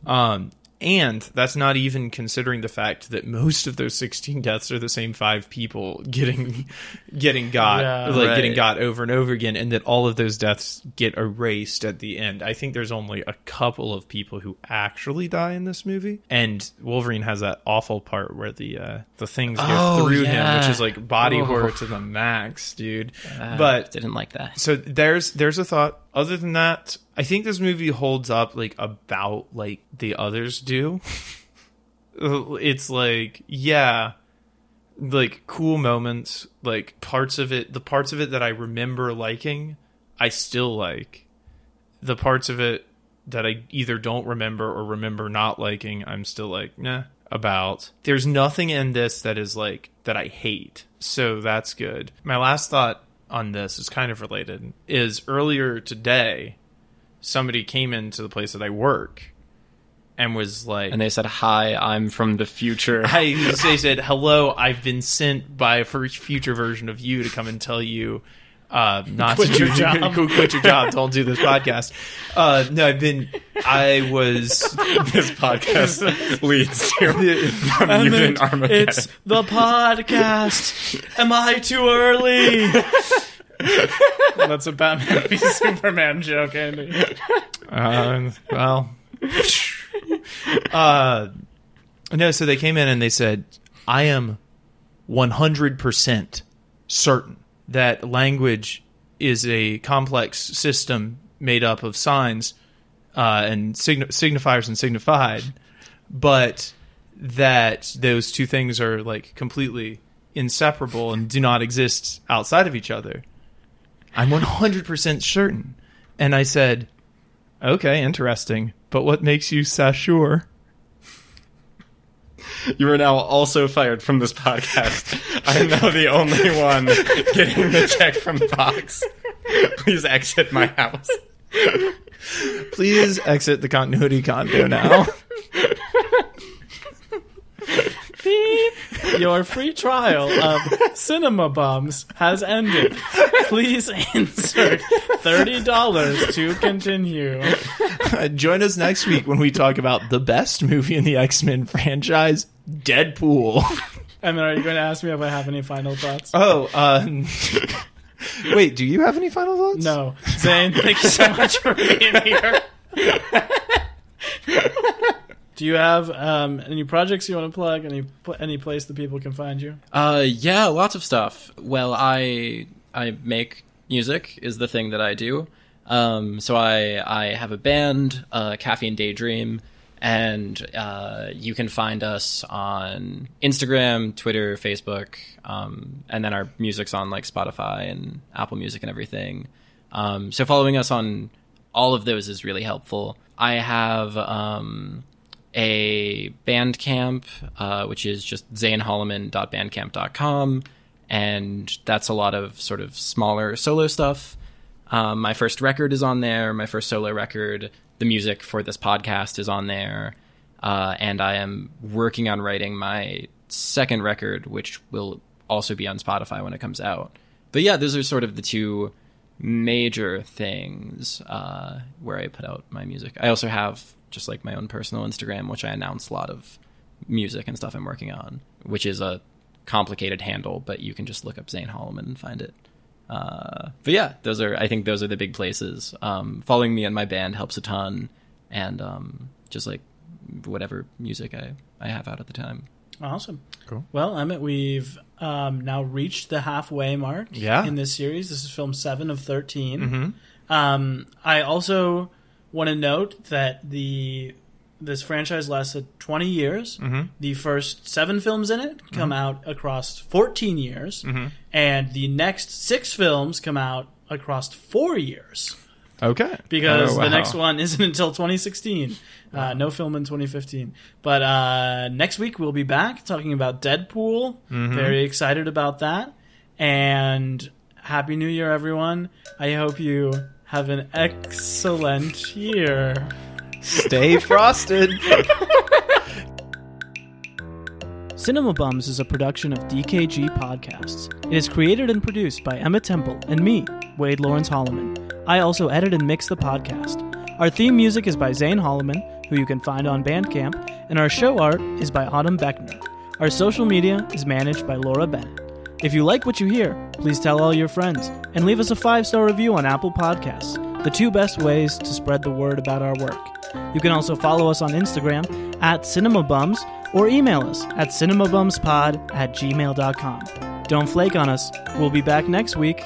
Um, and that's not even considering the fact that most of those 16 deaths are the same five people getting getting got Yeah. like getting got over and over again and that all of those deaths get erased at the end. I think there's only a couple of people who actually die in this movie. And Wolverine has that awful part where the uh the things go Oh, through him, which is like body Oh. horror to the max, dude. Uh, but didn't like that. so there's there's a thought. Other than that, I think this movie holds up like about like the others do. it's like yeah, like cool moments, like parts of it. The parts of it that I remember liking, I still like. The parts of it that I either don't remember or remember not liking, I'm still like, nah, about. There's nothing in this that is like that I hate. So that's good. My last thought on this is kind of related. Is earlier today, somebody came into the place that I work and was like And they said, "Hi, I'm from the future." I they said, "Hello, I've been sent by a future version of you to come and tell you uh, not Quit to your do, job. quit your job. Don't do this podcast." Uh, no, I've been. I was. this podcast leads to mutant Armageddon. it's the podcast. Am I too early? That's a Batman v Superman joke, Andy. Uh, well, uh, no. So they came in and they said, "I am one hundred percent certain that language is a complex system made up of signs uh, and sign- signifiers and signified, but that those two things are like completely inseparable and do not exist outside of each other." I'm 100% certain. And I said, Okay, interesting. But what makes you so sure? You are now also fired from this podcast. I am now the only one getting the check from Fox. Please exit my house. Please exit the continuity condo now. Your free trial of Cinema Bums has ended. Please insert $30 to continue. Join us next week when we talk about the best movie in the X Men franchise, Deadpool. And then are you going to ask me if I have any final thoughts? Oh, um, wait, do you have any final thoughts? No. Zane, thank you so much for being here. Do you have um, any projects you want to plug? Any any place that people can find you? Uh, yeah, lots of stuff. Well, I I make music is the thing that I do. Um, so I I have a band, uh, Caffeine Daydream, and uh, you can find us on Instagram, Twitter, Facebook, um, and then our music's on like Spotify and Apple Music and everything. Um, so following us on all of those is really helpful. I have um, a Bandcamp, uh, which is just zaneholloman.bandcamp.com, and that's a lot of sort of smaller solo stuff. Um, my first record is on there. My first solo record. The music for this podcast is on there, uh, and I am working on writing my second record, which will also be on Spotify when it comes out. But yeah, those are sort of the two major things uh, where I put out my music. I also have just like my own personal Instagram, which I announce a lot of music and stuff I'm working on, which is a complicated handle, but you can just look up Zane Holloman and find it. Uh, but yeah, those are I think those are the big places. Um, following me and my band helps a ton, and um, just like whatever music I I have out at the time. Awesome. Cool. Well, Emmett, we've um, now reached the halfway mark Yeah. in this series. This is film seven of 13. Mm-hmm. Um, I also want to note that the this franchise lasted 20 years. Mm-hmm. The first seven films in it come out across 14 years, Mm-hmm. and the next six films come out across four years. Okay. because Oh, the next one isn't until 2016. Uh, no film in 2015. But uh, next week we'll be back talking about Deadpool. Mm-hmm. Very excited about that. And Happy New Year, everyone. I hope you have an excellent year. Stay frosted. Cinema Bums is a production of DKG Podcasts. It is created and produced by Emma Temple and me, Wade Lawrence Holloman. I also edit and mix the podcast. Our theme music is by Zane Holloman, who you can find on Bandcamp, and our show art is by Autumn Beckner. Our social media is managed by Laura Bennett. If you like what you hear, please tell all your friends and leave us a five star review on Apple Podcasts, the two best ways to spread the word about our work. You can also follow us on Instagram at CinemaBums or email us at cinemabumspod at gmail.com. Don't flake on us. We'll be back next week.